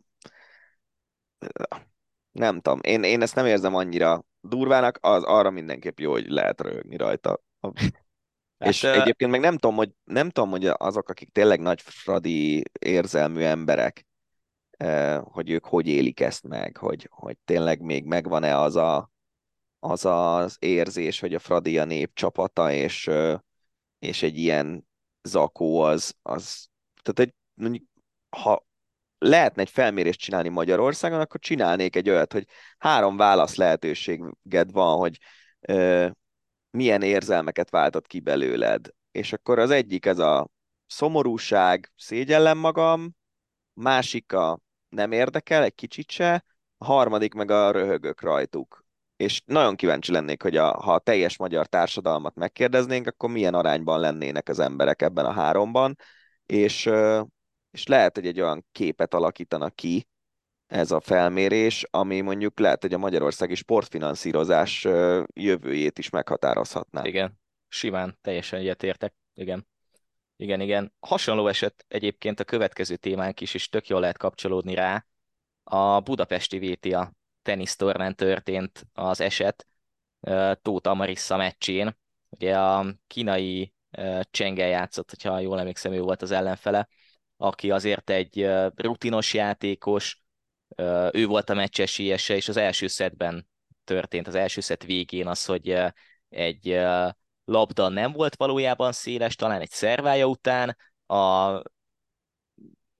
nem tudom, én, én ezt nem érzem annyira durvának, az arra mindenképp jó, hogy lehet röhögni rajta. Hát, és uh... egyébként meg nem tudom, hogy, nem tudom, hogy azok, akik tényleg nagy fradi érzelmű emberek, hogy ők hogy élik ezt meg, hogy, hogy tényleg még megvan-e az a, az az érzés, hogy a Fradi a népcsapata, és, és egy ilyen zakó az, az tehát egy, mondjuk, ha lehetne egy felmérést csinálni Magyarországon, akkor csinálnék egy olyat, hogy három válasz lehetőséged van, hogy ö, milyen érzelmeket váltott ki belőled. És akkor az egyik ez a szomorúság, szégyellem magam, másik a nem érdekel, egy kicsit se, a harmadik meg a röhögök rajtuk. És nagyon kíváncsi lennék, hogy a, ha a teljes magyar társadalmat megkérdeznénk, akkor milyen arányban lennének az emberek ebben a háromban, és, és lehet, hogy egy olyan képet alakítanak ki, ez a felmérés, ami mondjuk lehet, hogy a magyarországi sportfinanszírozás jövőjét is meghatározhatná. Igen, simán, teljesen egyetértek, igen. Igen, igen. Hasonló eset egyébként a következő témánk is, és tök jól lehet kapcsolódni rá. A budapesti VTA tenisztornán történt az eset Tóth Amarissa meccsén. Ugye a kínai Csengel játszott, hogyha jól emlékszem, ő volt az ellenfele, aki azért egy rutinos játékos, ő volt a meccs esélyese, és az első szedben történt, az első szett végén az, hogy egy labda nem volt valójában széles, talán egy szervája után, a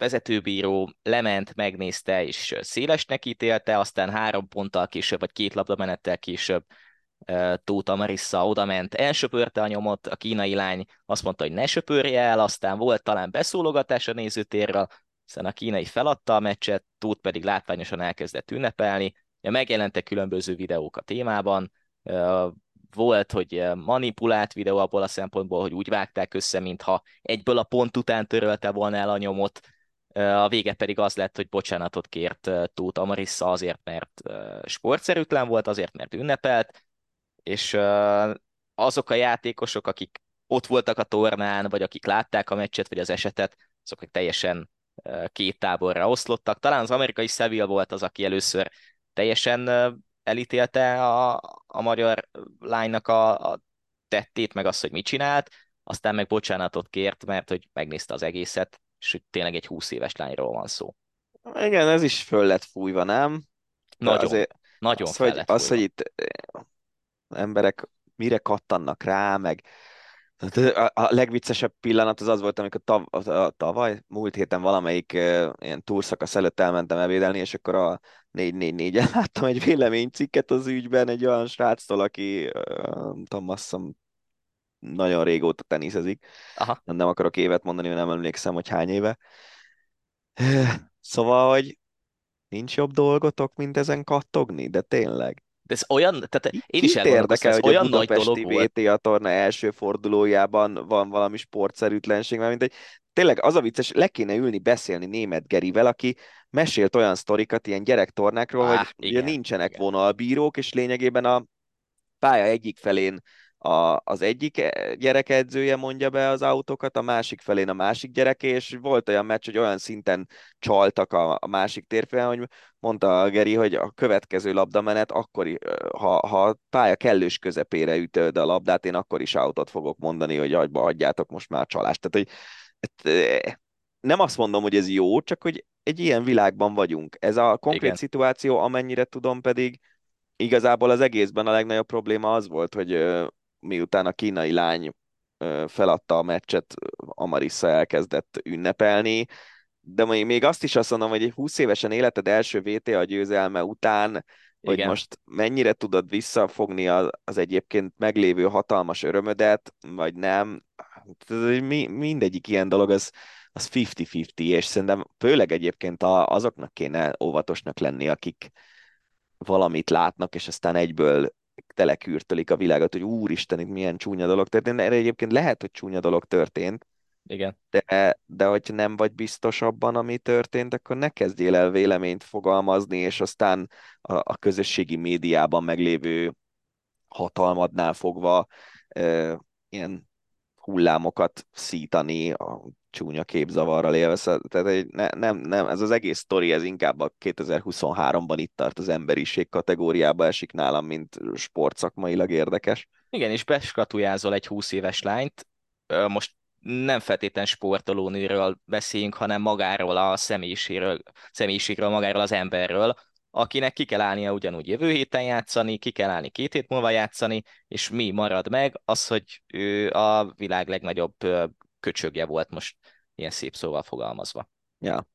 vezetőbíró lement, megnézte és szélesnek ítélte, aztán három ponttal később, vagy két labda menettel később Tóta Marissa oda ment, elsöpörte a nyomot, a kínai lány azt mondta, hogy ne söpörje el, aztán volt talán beszólogatás a nézőtérről, hiszen a kínai feladta a meccset, Tóth pedig látványosan elkezdett ünnepelni. Megjelentek különböző videók a témában, volt, hogy manipulált videó abból a szempontból, hogy úgy vágták össze, mintha egyből a pont után törölte volna el a nyomot, a vége pedig az lett, hogy bocsánatot kért Tóth Amarissa azért, mert sportszerűtlen volt, azért, mert ünnepelt, és azok a játékosok, akik ott voltak a tornán, vagy akik látták a meccset, vagy az esetet, azok teljesen két táborra oszlottak. Talán az amerikai Seville volt az, aki először teljesen elítélte a, a magyar lánynak a, a tettét, meg azt, hogy mit csinált, aztán meg bocsánatot kért, mert hogy megnézte az egészet, és hogy tényleg egy 20 éves lányról van szó. Igen, ez is föl lett fújva, nem? nagyon, azért nagyon az, hogy, az, hogy itt emberek mire kattannak rá, meg a, a legviccesebb pillanat az az volt, amikor tav, a, tavaly, múlt héten valamelyik uh, ilyen túrszakasz előtt elmentem ebédelni, és akkor a 444-en láttam egy véleménycikket az ügyben egy olyan sráctól, aki uh, nem tudom, azt hiszem, nagyon régóta teniszezik. Aha. Nem akarok évet mondani, mert nem emlékszem, hogy hány éve. Szóval, hogy nincs jobb dolgotok, mint ezen kattogni, de tényleg. De ez olyan, tehát én is érdekel, hogy olyan a nagy dolog volt. VTA torna első fordulójában van valami sportszerűtlenség, mert mint egy, tényleg az a vicces, le kéne ülni, beszélni német Gerivel, aki mesélt olyan sztorikat ilyen gyerektornákról, ah, hogy igen, ugye nincsenek igen. vonalbírók, és lényegében a pálya egyik felén a, az egyik eh, gyerek edzője mondja be az autókat, a másik felén a másik gyereke, és volt olyan meccs, hogy olyan szinten csaltak a, a másik térfélen, hogy mondta a Geri, hogy a következő labdamenet akkor, ha, ha a pálya kellős közepére ütöd a labdát, én akkor is autót fogok mondani, hogy agyba hagyjátok most már a csalást. Tehát, hogy eh, nem azt mondom, hogy ez jó, csak hogy egy ilyen világban vagyunk. Ez a konkrét Igen. szituáció, amennyire tudom pedig, igazából az egészben a legnagyobb probléma az volt, hogy miután a kínai lány feladta a meccset, Amarissa elkezdett ünnepelni, de még azt is azt mondom, hogy egy 20 évesen életed első VTA győzelme után, hogy Igen. most mennyire tudod visszafogni az, az egyébként meglévő hatalmas örömödet, vagy nem, mindegyik ilyen dolog az, az 50-50, és szerintem főleg egyébként azoknak kéne óvatosnak lenni, akik valamit látnak, és aztán egyből telekürtölik a világot, hogy úristen, itt milyen csúnya dolog történt. Erre egyébként lehet, hogy csúnya dolog történt, Igen. de, de hogy nem vagy biztos abban, ami történt, akkor ne kezdjél el véleményt fogalmazni, és aztán a, a közösségi médiában meglévő hatalmadnál fogva ö, ilyen hullámokat szítani a csúnya képzavarral élve. Szóval, tehát egy, ne, nem, nem, ez az egész sztori, ez inkább a 2023-ban itt tart az emberiség kategóriába esik nálam, mint sportszakmailag érdekes. Igen, és beskatujázol egy 20 éves lányt, most nem feltétlen sportolónőről beszéljünk, hanem magáról a személyiségről, személyiségről, magáról az emberről, akinek ki kell állnia ugyanúgy jövő héten játszani, ki kell állni két hét múlva játszani, és mi marad meg? Az, hogy ő a világ legnagyobb köcsögje volt most ilyen szép szóval fogalmazva. Ja.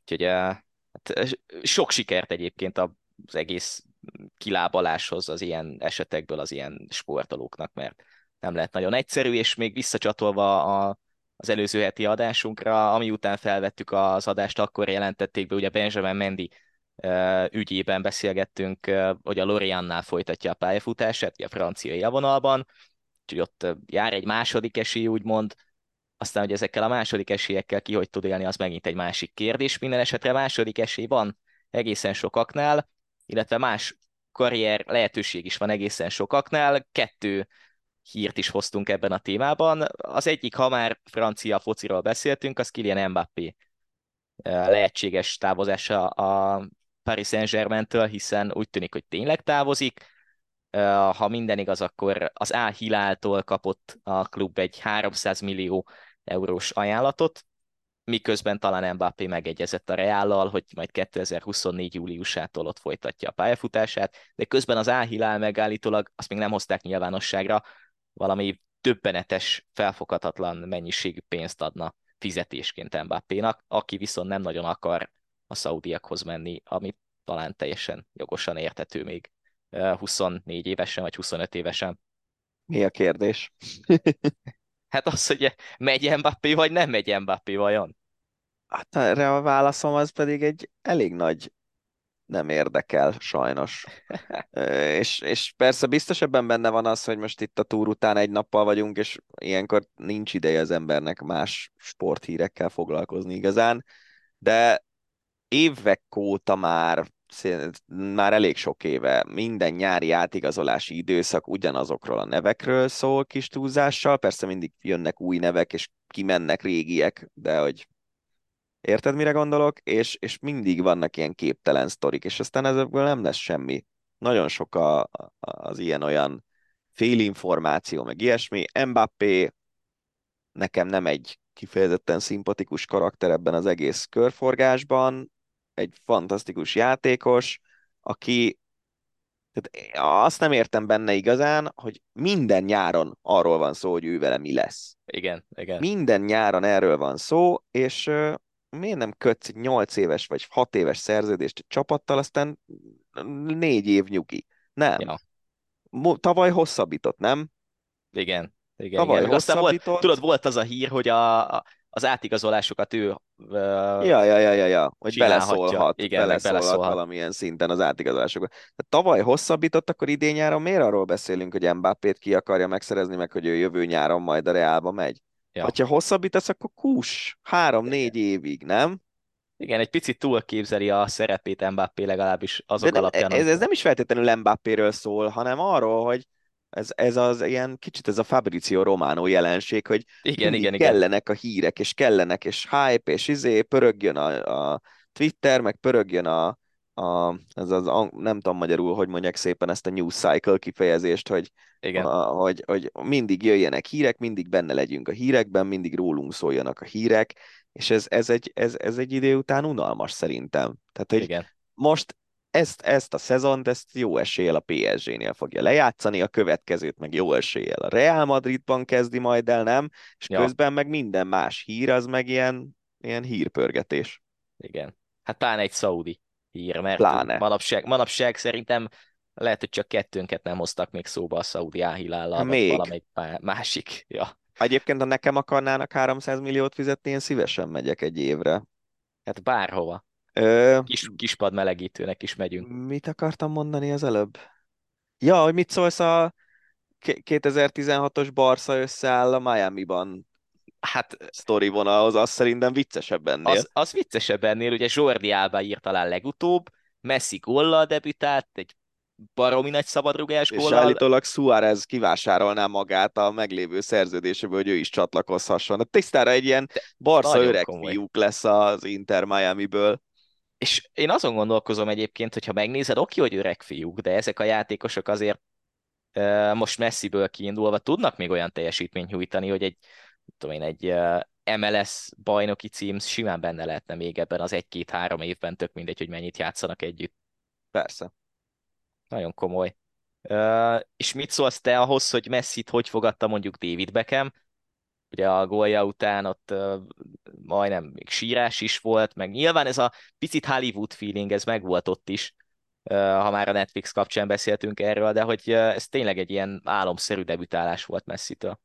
Úgyhogy eh, hát, eh, sok sikert egyébként az egész kilábaláshoz az ilyen esetekből az ilyen sportolóknak, mert nem lehet nagyon egyszerű, és még visszacsatolva a, az előző heti adásunkra, ami után felvettük az adást, akkor jelentették be, ugye Benjamin Mendy eh, ügyében beszélgettünk, hogy a Loriannál folytatja a pályafutását, a francia élvonalban, úgyhogy ott jár egy második esély, úgymond, aztán, hogy ezekkel a második esélyekkel ki hogy tud élni, az megint egy másik kérdés. Minden esetre második esély van egészen sokaknál, illetve más karrier lehetőség is van egészen sokaknál. Kettő hírt is hoztunk ebben a témában. Az egyik, ha már francia fociról beszéltünk, az Kylian Mbappé eh, lehetséges távozása a Paris Saint-Germain-től, hiszen úgy tűnik, hogy tényleg távozik. Ha minden igaz, akkor az Al Hiláltól kapott a klub egy 300 millió eurós ajánlatot, miközben talán Mbappé megegyezett a Reállal, hogy majd 2024. júliusától ott folytatja a pályafutását, de közben az Al Hilal megállítólag, azt még nem hozták nyilvánosságra, valami döbbenetes, felfoghatatlan mennyiségű pénzt adna fizetésként Mbappénak, aki viszont nem nagyon akar a szaudiakhoz menni, ami talán teljesen jogosan értető még 24 évesen vagy 25 évesen. Mi a kérdés? Hát az, hogy megy Mbappé, vagy nem megy Mbappé vajon? Hát erre a válaszom az pedig egy elég nagy nem érdekel, sajnos. És, és persze biztos ebben benne van az, hogy most itt a túr után egy nappal vagyunk, és ilyenkor nincs ideje az embernek más sporthírekkel foglalkozni igazán, de évek óta már, már elég sok éve minden nyári átigazolási időszak ugyanazokról a nevekről szól kis túlzással, persze mindig jönnek új nevek, és kimennek régiek, de hogy Érted, mire gondolok? És, és mindig vannak ilyen képtelen sztorik, és aztán ezekből nem lesz semmi. Nagyon sok a, az ilyen-olyan félinformáció, meg ilyesmi. Mbappé nekem nem egy kifejezetten szimpatikus karakter ebben az egész körforgásban, egy fantasztikus játékos, aki tehát azt nem értem benne igazán, hogy minden nyáron arról van szó, hogy ő vele mi lesz. Igen, igen. Minden nyáron erről van szó, és ö, miért nem kötsz egy 8 éves vagy 6 éves szerződést egy csapattal, aztán négy év nyugi. Nem. Ja. Tavaly hosszabbított, nem? Igen, igen, Tavaly igen. Aztán volt, hosszabbított. tudod, volt az a hír, hogy a, a, az átigazolásokat ő uh, Ja, ja, ja, ja, ja. Hogy beleszólhat, Igen, beleszólhat, beleszólhat. valamilyen szinten az átigazolásokba. Tehát tavaly hosszabbított, akkor idén nyáron miért arról beszélünk, hogy Mbappét ki akarja megszerezni, meg hogy ő jövő nyáron majd a Reálba megy? Ja. Ha hosszabbítasz, akkor kus, három-négy évig, nem? igen, egy picit túlképzeli a szerepét Mbappé legalábbis azok De nem, alapján. ez, ez nem is feltétlenül Mbappéről szól, hanem arról, hogy ez, ez az ilyen kicsit ez a Fabrizio Romano jelenség, hogy igen, igen, igen. kellenek a hírek, és kellenek, és hype, és izé, pörögjön a, a Twitter, meg pörögjön a, a ez az, nem tudom magyarul, hogy mondják szépen ezt a news cycle kifejezést, hogy, igen. a, hogy, hogy mindig jöjjenek hírek, mindig benne legyünk a hírekben, mindig rólunk szóljanak a hírek, és ez, ez, egy, ez, ez egy idő után unalmas szerintem. Tehát, hogy igen. most ezt, ezt a szezont, ezt jó eséllyel a PSG-nél fogja lejátszani, a következőt meg jó eséllyel a Real Madridban kezdi majd el, nem? És Ja. közben meg minden más hír, az meg ilyen, ilyen hírpörgetés. Igen. Hát pláne egy szaudi hír, mert Pláne. manapság, manapság szerintem lehet, hogy csak kettőnket nem hoztak még szóba a szaudi áhilállal, Hát vagy még. valamelyik másik. Ja. Egyébként, ha nekem akarnának 300 milliót fizetni, én szívesen megyek egy évre. Hát bárhova. Ö, Kis, kispad melegítőnek is megyünk. mit akartam mondani az előbb? Ja, hogy mit szólsz a 2016-os Barca összeáll a Miami-ban Hát sztori vonalhoz, az szerintem viccesebb ennél. az, az viccesebb ennél, ugye Jordi Alba írt talán legutóbb, Messi gollal debütált, egy baromi nagy szabadrugás és gollal. állítólag Suárez kivásárolná magát a meglévő szerződéséből, hogy ő is csatlakozhasson. Tisztára egy ilyen Barca öreg komoly. fiúk lesz az Inter Miami-ből. És én azon gondolkozom egyébként, hogyha megnézed, oké, hogy öreg fiúk, de ezek a játékosok azért most Messiből kiindulva tudnak még olyan teljesítményt nyújtani, hogy egy, tudom én, egy MLS bajnoki cím simán benne lehetne még ebben az egy-két-három évben, tök mindegy, hogy mennyit játszanak együtt. Persze. Nagyon komoly. És mit szólsz te ahhoz, hogy Messit hogy fogadta mondjuk David Beckham? Ugye a gólja után ott majdnem még sírás is volt, meg nyilván ez a picit Hollywood feeling, ez megvolt ott is, ha már a Netflix kapcsán beszéltünk erről, de hogy ez tényleg egy ilyen álomszerű debütálás volt Messi-től.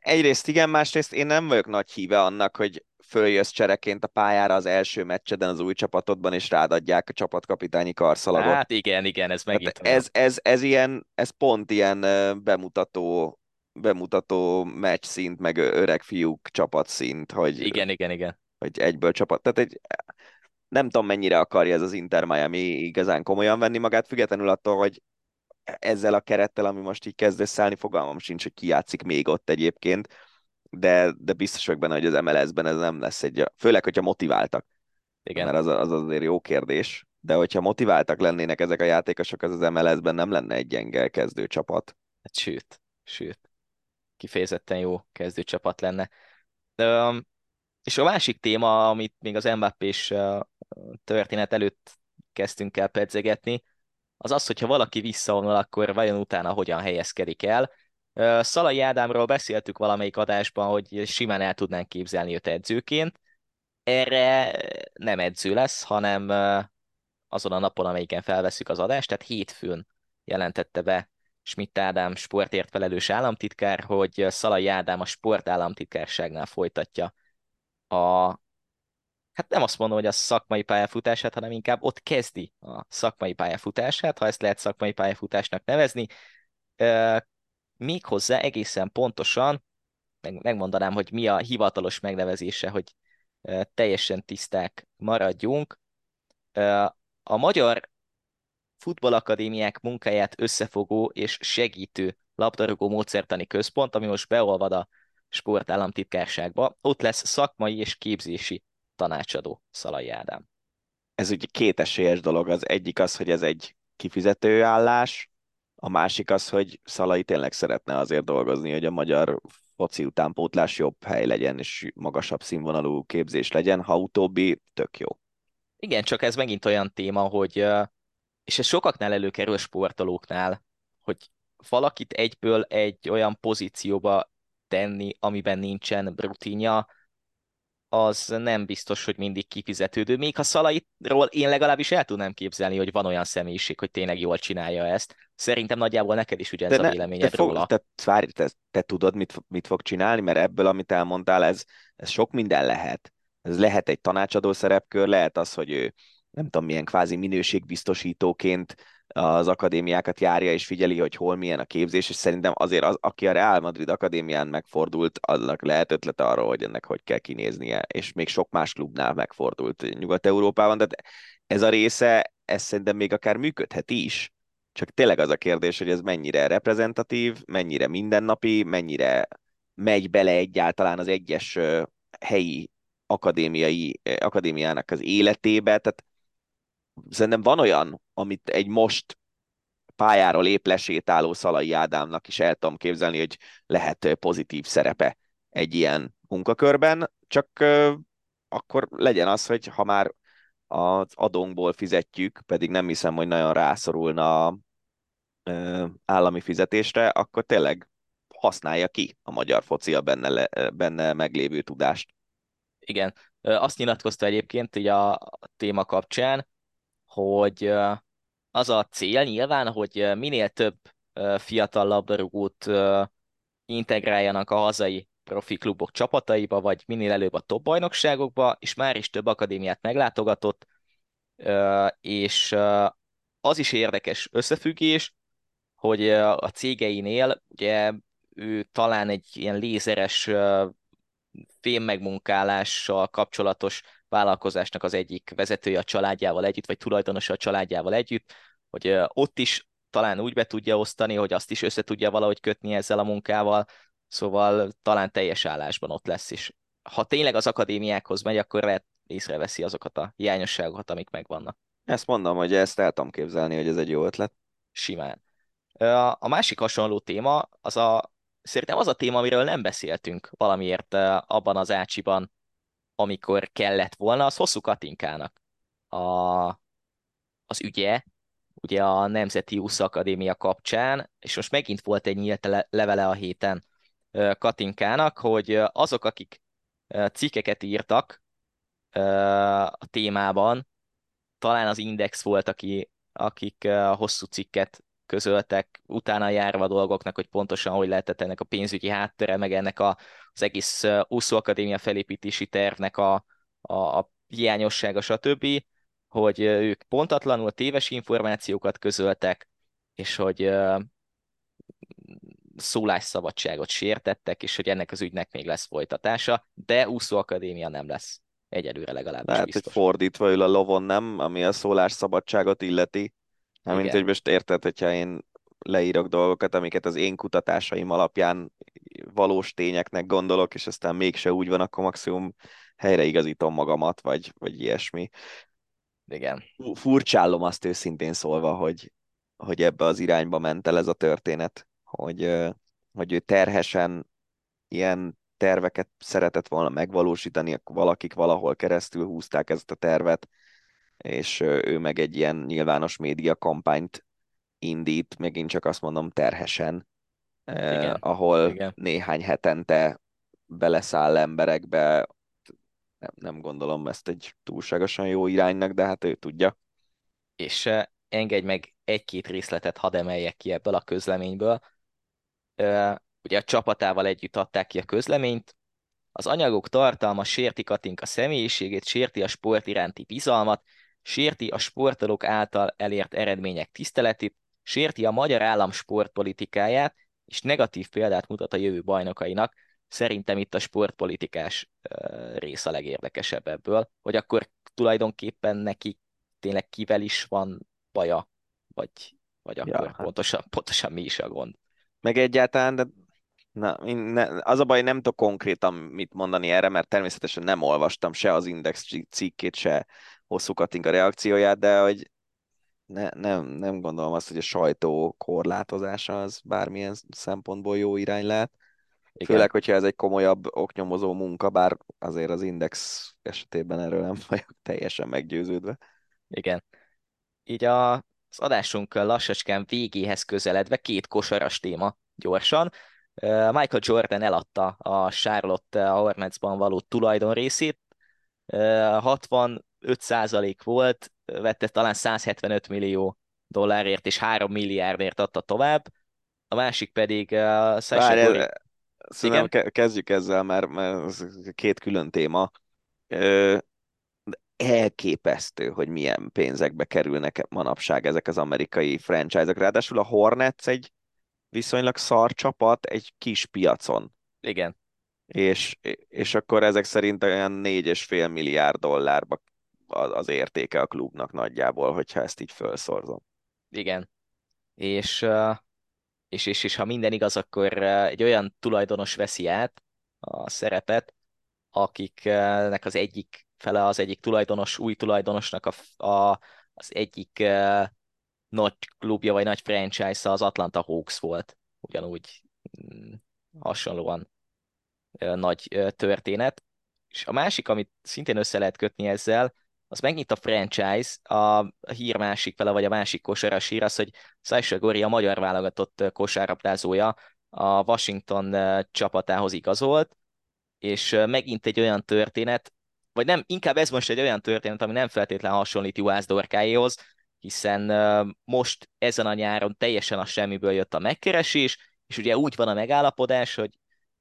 Egyrészt igen, másrészt én nem vagyok nagy híve annak, hogy följössz csereként a pályára az első meccseden az új csapatodban, és rád adják a csapatkapitányi karszalagot. Hát igen, igen, ez megint Tehát ez, ez, ez, ilyen, ez pont ilyen bemutató, bemutató meccs szint, meg öreg fiúk csapatszint, hogy, Igen, igen, igen. hogy egyből csapat. Tehát egy, nem tudom, mennyire akarja ez az Inter Miami igazán komolyan venni magát, függetlenül attól, hogy ezzel a kerettel, ami most így kezd összeállni, fogalmam sincs, hogy ki játszik még ott egyébként, de, de biztos vagyok benne, hogy az MLS-ben ez nem lesz egy, főleg, hogyha motiváltak, igen. mert az, az azért jó kérdés, de hogyha motiváltak lennének ezek a játékosok, az az MLS-ben nem lenne egy gyenge kezdőcsapat. Hát sőt, sőt. Kifejezetten jó kezdőcsapat lenne. Ö, és a másik téma, amit még az Mbappés ö, történet előtt kezdtünk el pedzegetni, az az, hogyha valaki visszavonul, akkor vajon utána hogyan helyezkedik el. Ö, Szalai Ádámról beszéltük valamelyik adásban, hogy simán el tudnánk képzelni őt edzőként. Erre nem edző lesz, hanem ö, azon a napon, amelyiken felveszük az adást, tehát hétfőn jelentette be Schmidt Ádám sportért felelős államtitkár, hogy Szalai Ádám a sportállamtitkárságnál folytatja a, hát nem azt mondom, hogy a szakmai pályafutását, hanem inkább ott kezdi a szakmai pályafutását, ha ezt lehet szakmai pályafutásnak nevezni. Méghozzá egészen pontosan, meg, megmondanám, hogy mi a hivatalos megnevezése, hogy teljesen tiszták maradjunk. A Magyar Futballakadémiák munkáját összefogó és segítő labdarúgó módszertani központ, ami most beolvad a sportállamtitkárságba, ott lesz szakmai és képzési tanácsadó Szalai Ádám. Ez ugye két esélyes dolog. Az egyik az, hogy ez egy kifizető állás, a másik az, hogy Szalai tényleg szeretne azért dolgozni, hogy a magyar foci utánpótlás jobb hely legyen, és magasabb színvonalú képzés legyen, ha utóbbi tök jó. Igen, csak ez megint olyan téma, hogy és ez sokaknál előkerül a sportolóknál, hogy valakit egyből egy olyan pozícióba tenni, amiben nincsen rutinja, az nem biztos, hogy mindig kifizetődő. Még ha Szalaitról én legalábbis el tudnám képzelni, hogy van olyan személyiség, hogy tényleg jól csinálja ezt. Szerintem nagyjából neked is ugyanez a véleményed te, fog, róla. te, várj, te, te tudod, mit, mit fog csinálni, mert ebből, amit elmondtál, ez, ez sok minden lehet. Ez lehet egy tanácsadó szerepkör, lehet az, hogy ő nem tudom milyen kvázi minőségbiztosítóként az akadémiákat járja és figyeli, hogy hol milyen a képzés, és szerintem azért az, aki a Real Madrid akadémián megfordult, annak lehet ötlete arról, hogy ennek hogy kell kinéznie, és még sok más klubnál megfordult Nyugat-Európában, de ez a része, ez szerintem még akár működhet is, csak tényleg az a kérdés, hogy ez mennyire reprezentatív, mennyire mindennapi, mennyire megy bele egyáltalán az egyes helyi akadémiai, akadémiának az életébe, tehát szerintem van olyan, amit egy most pályáról lép lesétáló Szalai Ádámnak is el tudom képzelni, hogy lehet pozitív szerepe egy ilyen munkakörben, csak akkor legyen az, hogy ha már az adónkból fizetjük, pedig nem hiszem, hogy nagyon rászorulna állami fizetésre, akkor tényleg használja ki a magyar focia benne, le, benne meglévő tudást. Igen, azt nyilatkozta egyébként így a téma kapcsán, hogy az a cél nyilván, hogy minél több fiatal labdarúgót integráljanak a hazai profi klubok csapataiba, vagy minél előbb a top bajnokságokba, és már is több akadémiát meglátogatott, és az is érdekes összefüggés, hogy a cégeinél ugye ő talán egy ilyen lézeres fémmegmunkálással kapcsolatos vállalkozásnak az egyik vezetője a családjával együtt, vagy tulajdonosa a családjával együtt, hogy ott is talán úgy be tudja osztani, hogy azt is össze tudja valahogy kötni ezzel a munkával, szóval talán teljes állásban ott lesz is. Ha tényleg az akadémiákhoz megy, akkor lehet észreveszi azokat a hiányosságokat, amik megvannak. Ezt mondom, hogy ezt el tudom képzelni, hogy ez egy jó ötlet. Simán. A másik hasonló téma, az a, szerintem az a téma, amiről nem beszéltünk valamiért abban az ácsiban, amikor kellett volna, az hosszú Katinkának a, az ügye, ugye a Nemzeti USZ Akadémia kapcsán, és most megint volt egy nyílt levele a héten Katinkának, hogy azok, akik cikkeket írtak a témában, talán az Index volt, aki, akik hosszú cikket közöltek, utána járva dolgoknak, hogy pontosan hogy lehetett ennek a pénzügyi háttere, meg ennek a, az egész USZO Akadémia felépítési tervnek a, a, a hiányossága, stb., hogy ők pontatlanul téves információkat közöltek, és hogy szólásszabadságot sértettek, és hogy ennek az ügynek még lesz folytatása, de úszó akadémia nem lesz. Egyelőre legalábbis Lehet, biztos. hogy fordítva ül a lovon, nem? Ami a szólásszabadságot illeti. Nem, mint hogy most érted, hogyha én leírok dolgokat, amiket az én kutatásaim alapján valós tényeknek gondolok, és aztán mégse úgy van, akkor maximum helyreigazítom magamat, vagy, vagy ilyesmi. Igen. Furcsálom azt őszintén szólva, hogy, hogy ebbe az irányba ment el ez a történet, hogy, hogy ő terhesen ilyen terveket szeretett volna megvalósítani, valakik valahol keresztül húzták ezt a tervet, és ő meg egy ilyen nyilvános média kampányt indít, megint csak azt mondom terhesen, Igen. Eh, ahol Igen. néhány hetente beleszáll emberekbe, nem, nem gondolom ezt egy túlságosan jó iránynak, de hát ő tudja. És uh, engedj meg egy-két részletet hadd emeljek ki ebből a közleményből. Ugye a csapatával együtt adták ki a közleményt, az anyagok tartalma sérti Katinka személyiségét, sérti a sport iránti bizalmat, sérti a sportolók által elért eredmények tiszteletét, sérti a magyar állam sportpolitikáját, és negatív példát mutat a jövő bajnokainak. Szerintem itt a sportpolitikás rész a legérdekesebb ebből, hogy akkor tulajdonképpen neki tényleg kivel is van baja, vagy, vagy akkor ja, hát. pontosan, pontosan mi is a gond. Meg egyáltalán, de Na, ne, az a baj, nem tudok konkrétan mit mondani erre, mert természetesen nem olvastam se az Index cikkét, se hosszú Katinka reakcióját, de hogy ne, nem, nem gondolom azt, hogy a sajtó korlátozása az bármilyen szempontból jó irány lehet. Igen. Főleg, hogyha ez egy komolyabb oknyomozó munka, bár azért az Index esetében erről nem vagyok teljesen meggyőződve. Igen. Így a, az adásunk lassacskán végéhez közeledve két kosaras téma gyorsan. Michael Jordan eladta a Charlotte Hornetsban való tulajdon részét, 65% volt, vette talán 175 millió dollárért és 3 milliárdért adta tovább, a másik pedig uh, Sasha Gori... Szerintem kezdjük ezzel, mert, mert ez két külön téma. Ö, elképesztő, hogy milyen pénzekbe kerülnek manapság ezek az amerikai franchise-ok. Ráadásul a Hornets egy viszonylag szar csapat egy kis piacon. Igen. És, és akkor ezek szerint olyan 4,5 milliárd dollárba az értéke a klubnak nagyjából, hogyha ezt így felszorzom. Igen. És, és, és, és ha minden igaz, akkor egy olyan tulajdonos veszi át a szerepet, akiknek az egyik fele az egyik tulajdonos, új tulajdonosnak a, a, az egyik nagy klubja vagy nagy franchise az Atlanta Hawks volt, ugyanúgy mm, hasonlóan nagy történet. És a másik, amit szintén össze lehet kötni ezzel, az megnyit a franchise, a hír másik fele, vagy a másik kosaras hír az, hogy Sasha Gori a magyar válogatott kosárlabdázója a Washington csapatához igazolt, és megint egy olyan történet, vagy nem, inkább ez most egy olyan történet, ami nem feltétlen hasonlít Juhász Dorkáéhoz, hiszen most ezen a nyáron teljesen a semmiből jött a megkeresés, és ugye úgy van a megállapodás, hogy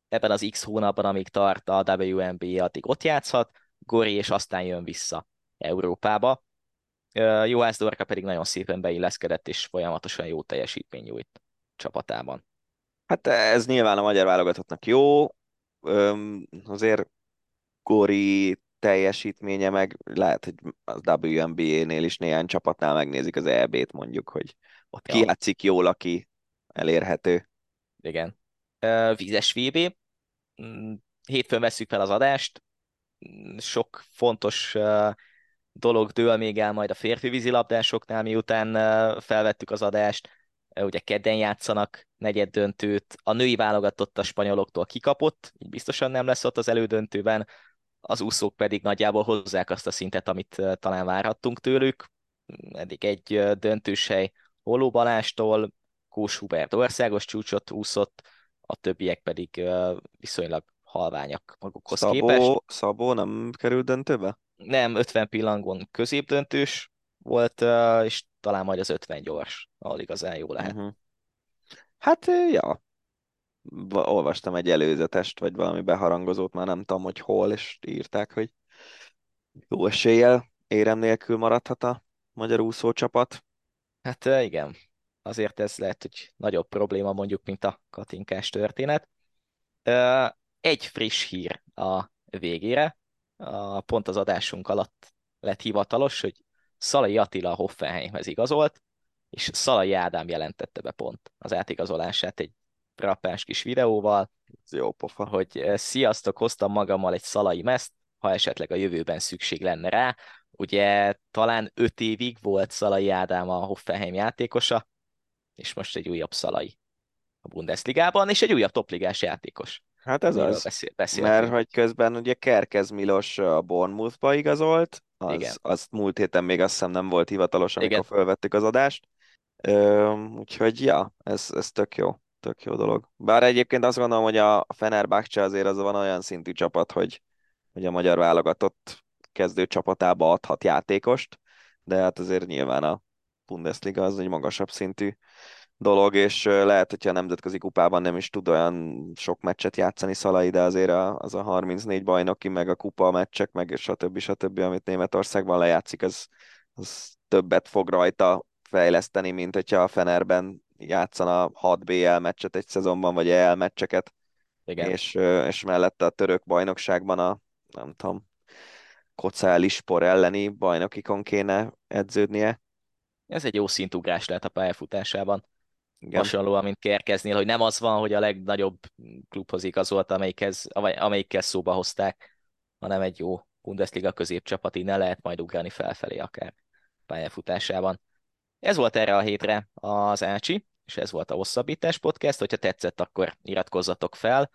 ebben az X hónapban, amíg tart a WNBA, addig ott játszhat, Gori, és aztán jön vissza Európába. Juhász Dorka pedig nagyon szépen beilleszkedett, és folyamatosan jó teljesítmény nyújt. csapatában. Hát ez nyilván a magyar válogatottnak jó, Öm, azért Gori teljesítménye, meg lehet, hogy az WNBA-nél is néhány csapatnál megnézik az EB-t mondjuk, hogy ott ja. kijátszik jól, aki elérhető. Igen. Vízes VB. Mm, hétfőn veszük fel az adást. Mm, sok fontos dolog dől még el majd a férfi vízilabdásoknál, miután felvettük az adást. Ugye kedden játszanak negyed döntőt, a női válogatott a spanyoloktól kikapott, így biztosan nem lesz ott az elődöntőben, az úszók pedig nagyjából hozzák azt a szintet, amit talán várhattunk tőlük. Eddig egy döntős hely Holó Balástól, Kós Hubert országos csúcsot úszott, a többiek pedig viszonylag halványak magukhoz Szabó, képest. Szabó nem került döntőbe? Nem, 50 pillangon középdöntős volt, és talán majd az 50 gyors, ahol igazán jó lehet. Uh-huh. Hát, ja, olvastam egy előzetest, vagy valami beharangozót, már nem tudom, hogy hol, és írták, hogy jó eséllyel érem nélkül maradhat a magyar úszócsapat. Hát igen, azért ez lehet, hogy nagyobb probléma mondjuk, mint a katinkás történet. Egy friss hír a végére, a, pont az adásunk alatt lett hivatalos, hogy Szalai Attila a Hoffenheimhez igazolt, és Szalai Ádám jelentette be pont az átigazolását egy frappáns kis videóval, jó pofa. hogy eh, sziasztok, hoztam magammal egy szalai meszt, ha esetleg a jövőben szükség lenne rá. Ugye talán öt évig volt Szalai Ádám a Hoffenheim játékosa, és most egy újabb Szalai a Bundesligában, és egy újabb topligás játékos. Hát ez Miről az, beszél, beszél mert hogy közben ugye Kerkez Milos a Bournemouthba igazolt, az, Igen. azt múlt héten még azt hiszem nem volt hivatalos, amikor Igen. felvettük az adást. Ö, úgyhogy ja, ez, ez tök jó tök jó dolog. Bár egyébként azt gondolom, hogy a Fenerbahce azért az van olyan szintű csapat, hogy, hogy a magyar válogatott kezdő csapatába adhat játékost, de hát azért nyilván a Bundesliga az egy magasabb szintű dolog, és lehet, hogyha a nemzetközi kupában nem is tud olyan sok meccset játszani Szalai, de azért az a 34 bajnoki, meg a kupa meccsek, meg stb. stb. amit Németországban lejátszik, az, az többet fog rajta fejleszteni, mint hogyha a Fenerben játszana 6 BL meccset egy szezonban, vagy EL meccseket, Igen. És, és mellette a török bajnokságban a, nem tudom, Kocál Ispor elleni bajnokikon kéne edződnie. Ez egy jó szintugrás lehet a pályafutásában. Igen. Hasonlóan, mint Kerkeznél, hogy nem az van, hogy a legnagyobb klubhoz igazolt, amelyikhez, amelyikkel szóba hozták, hanem egy jó Bundesliga középcsapat, innen lehet majd ugrani felfelé akár pályafutásában. Ez volt erre a hétre az Ácsi, és ez volt a Hosszabbítás Podcast. Hogyha tetszett, akkor iratkozzatok fel,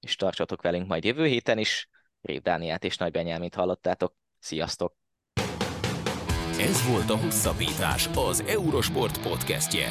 és tartsatok velünk majd jövő héten is. Rév Dániát és Nagy Benyelmit hallottátok. Sziasztok! Ez volt a Hosszabbítás, az Eurosport podcastje.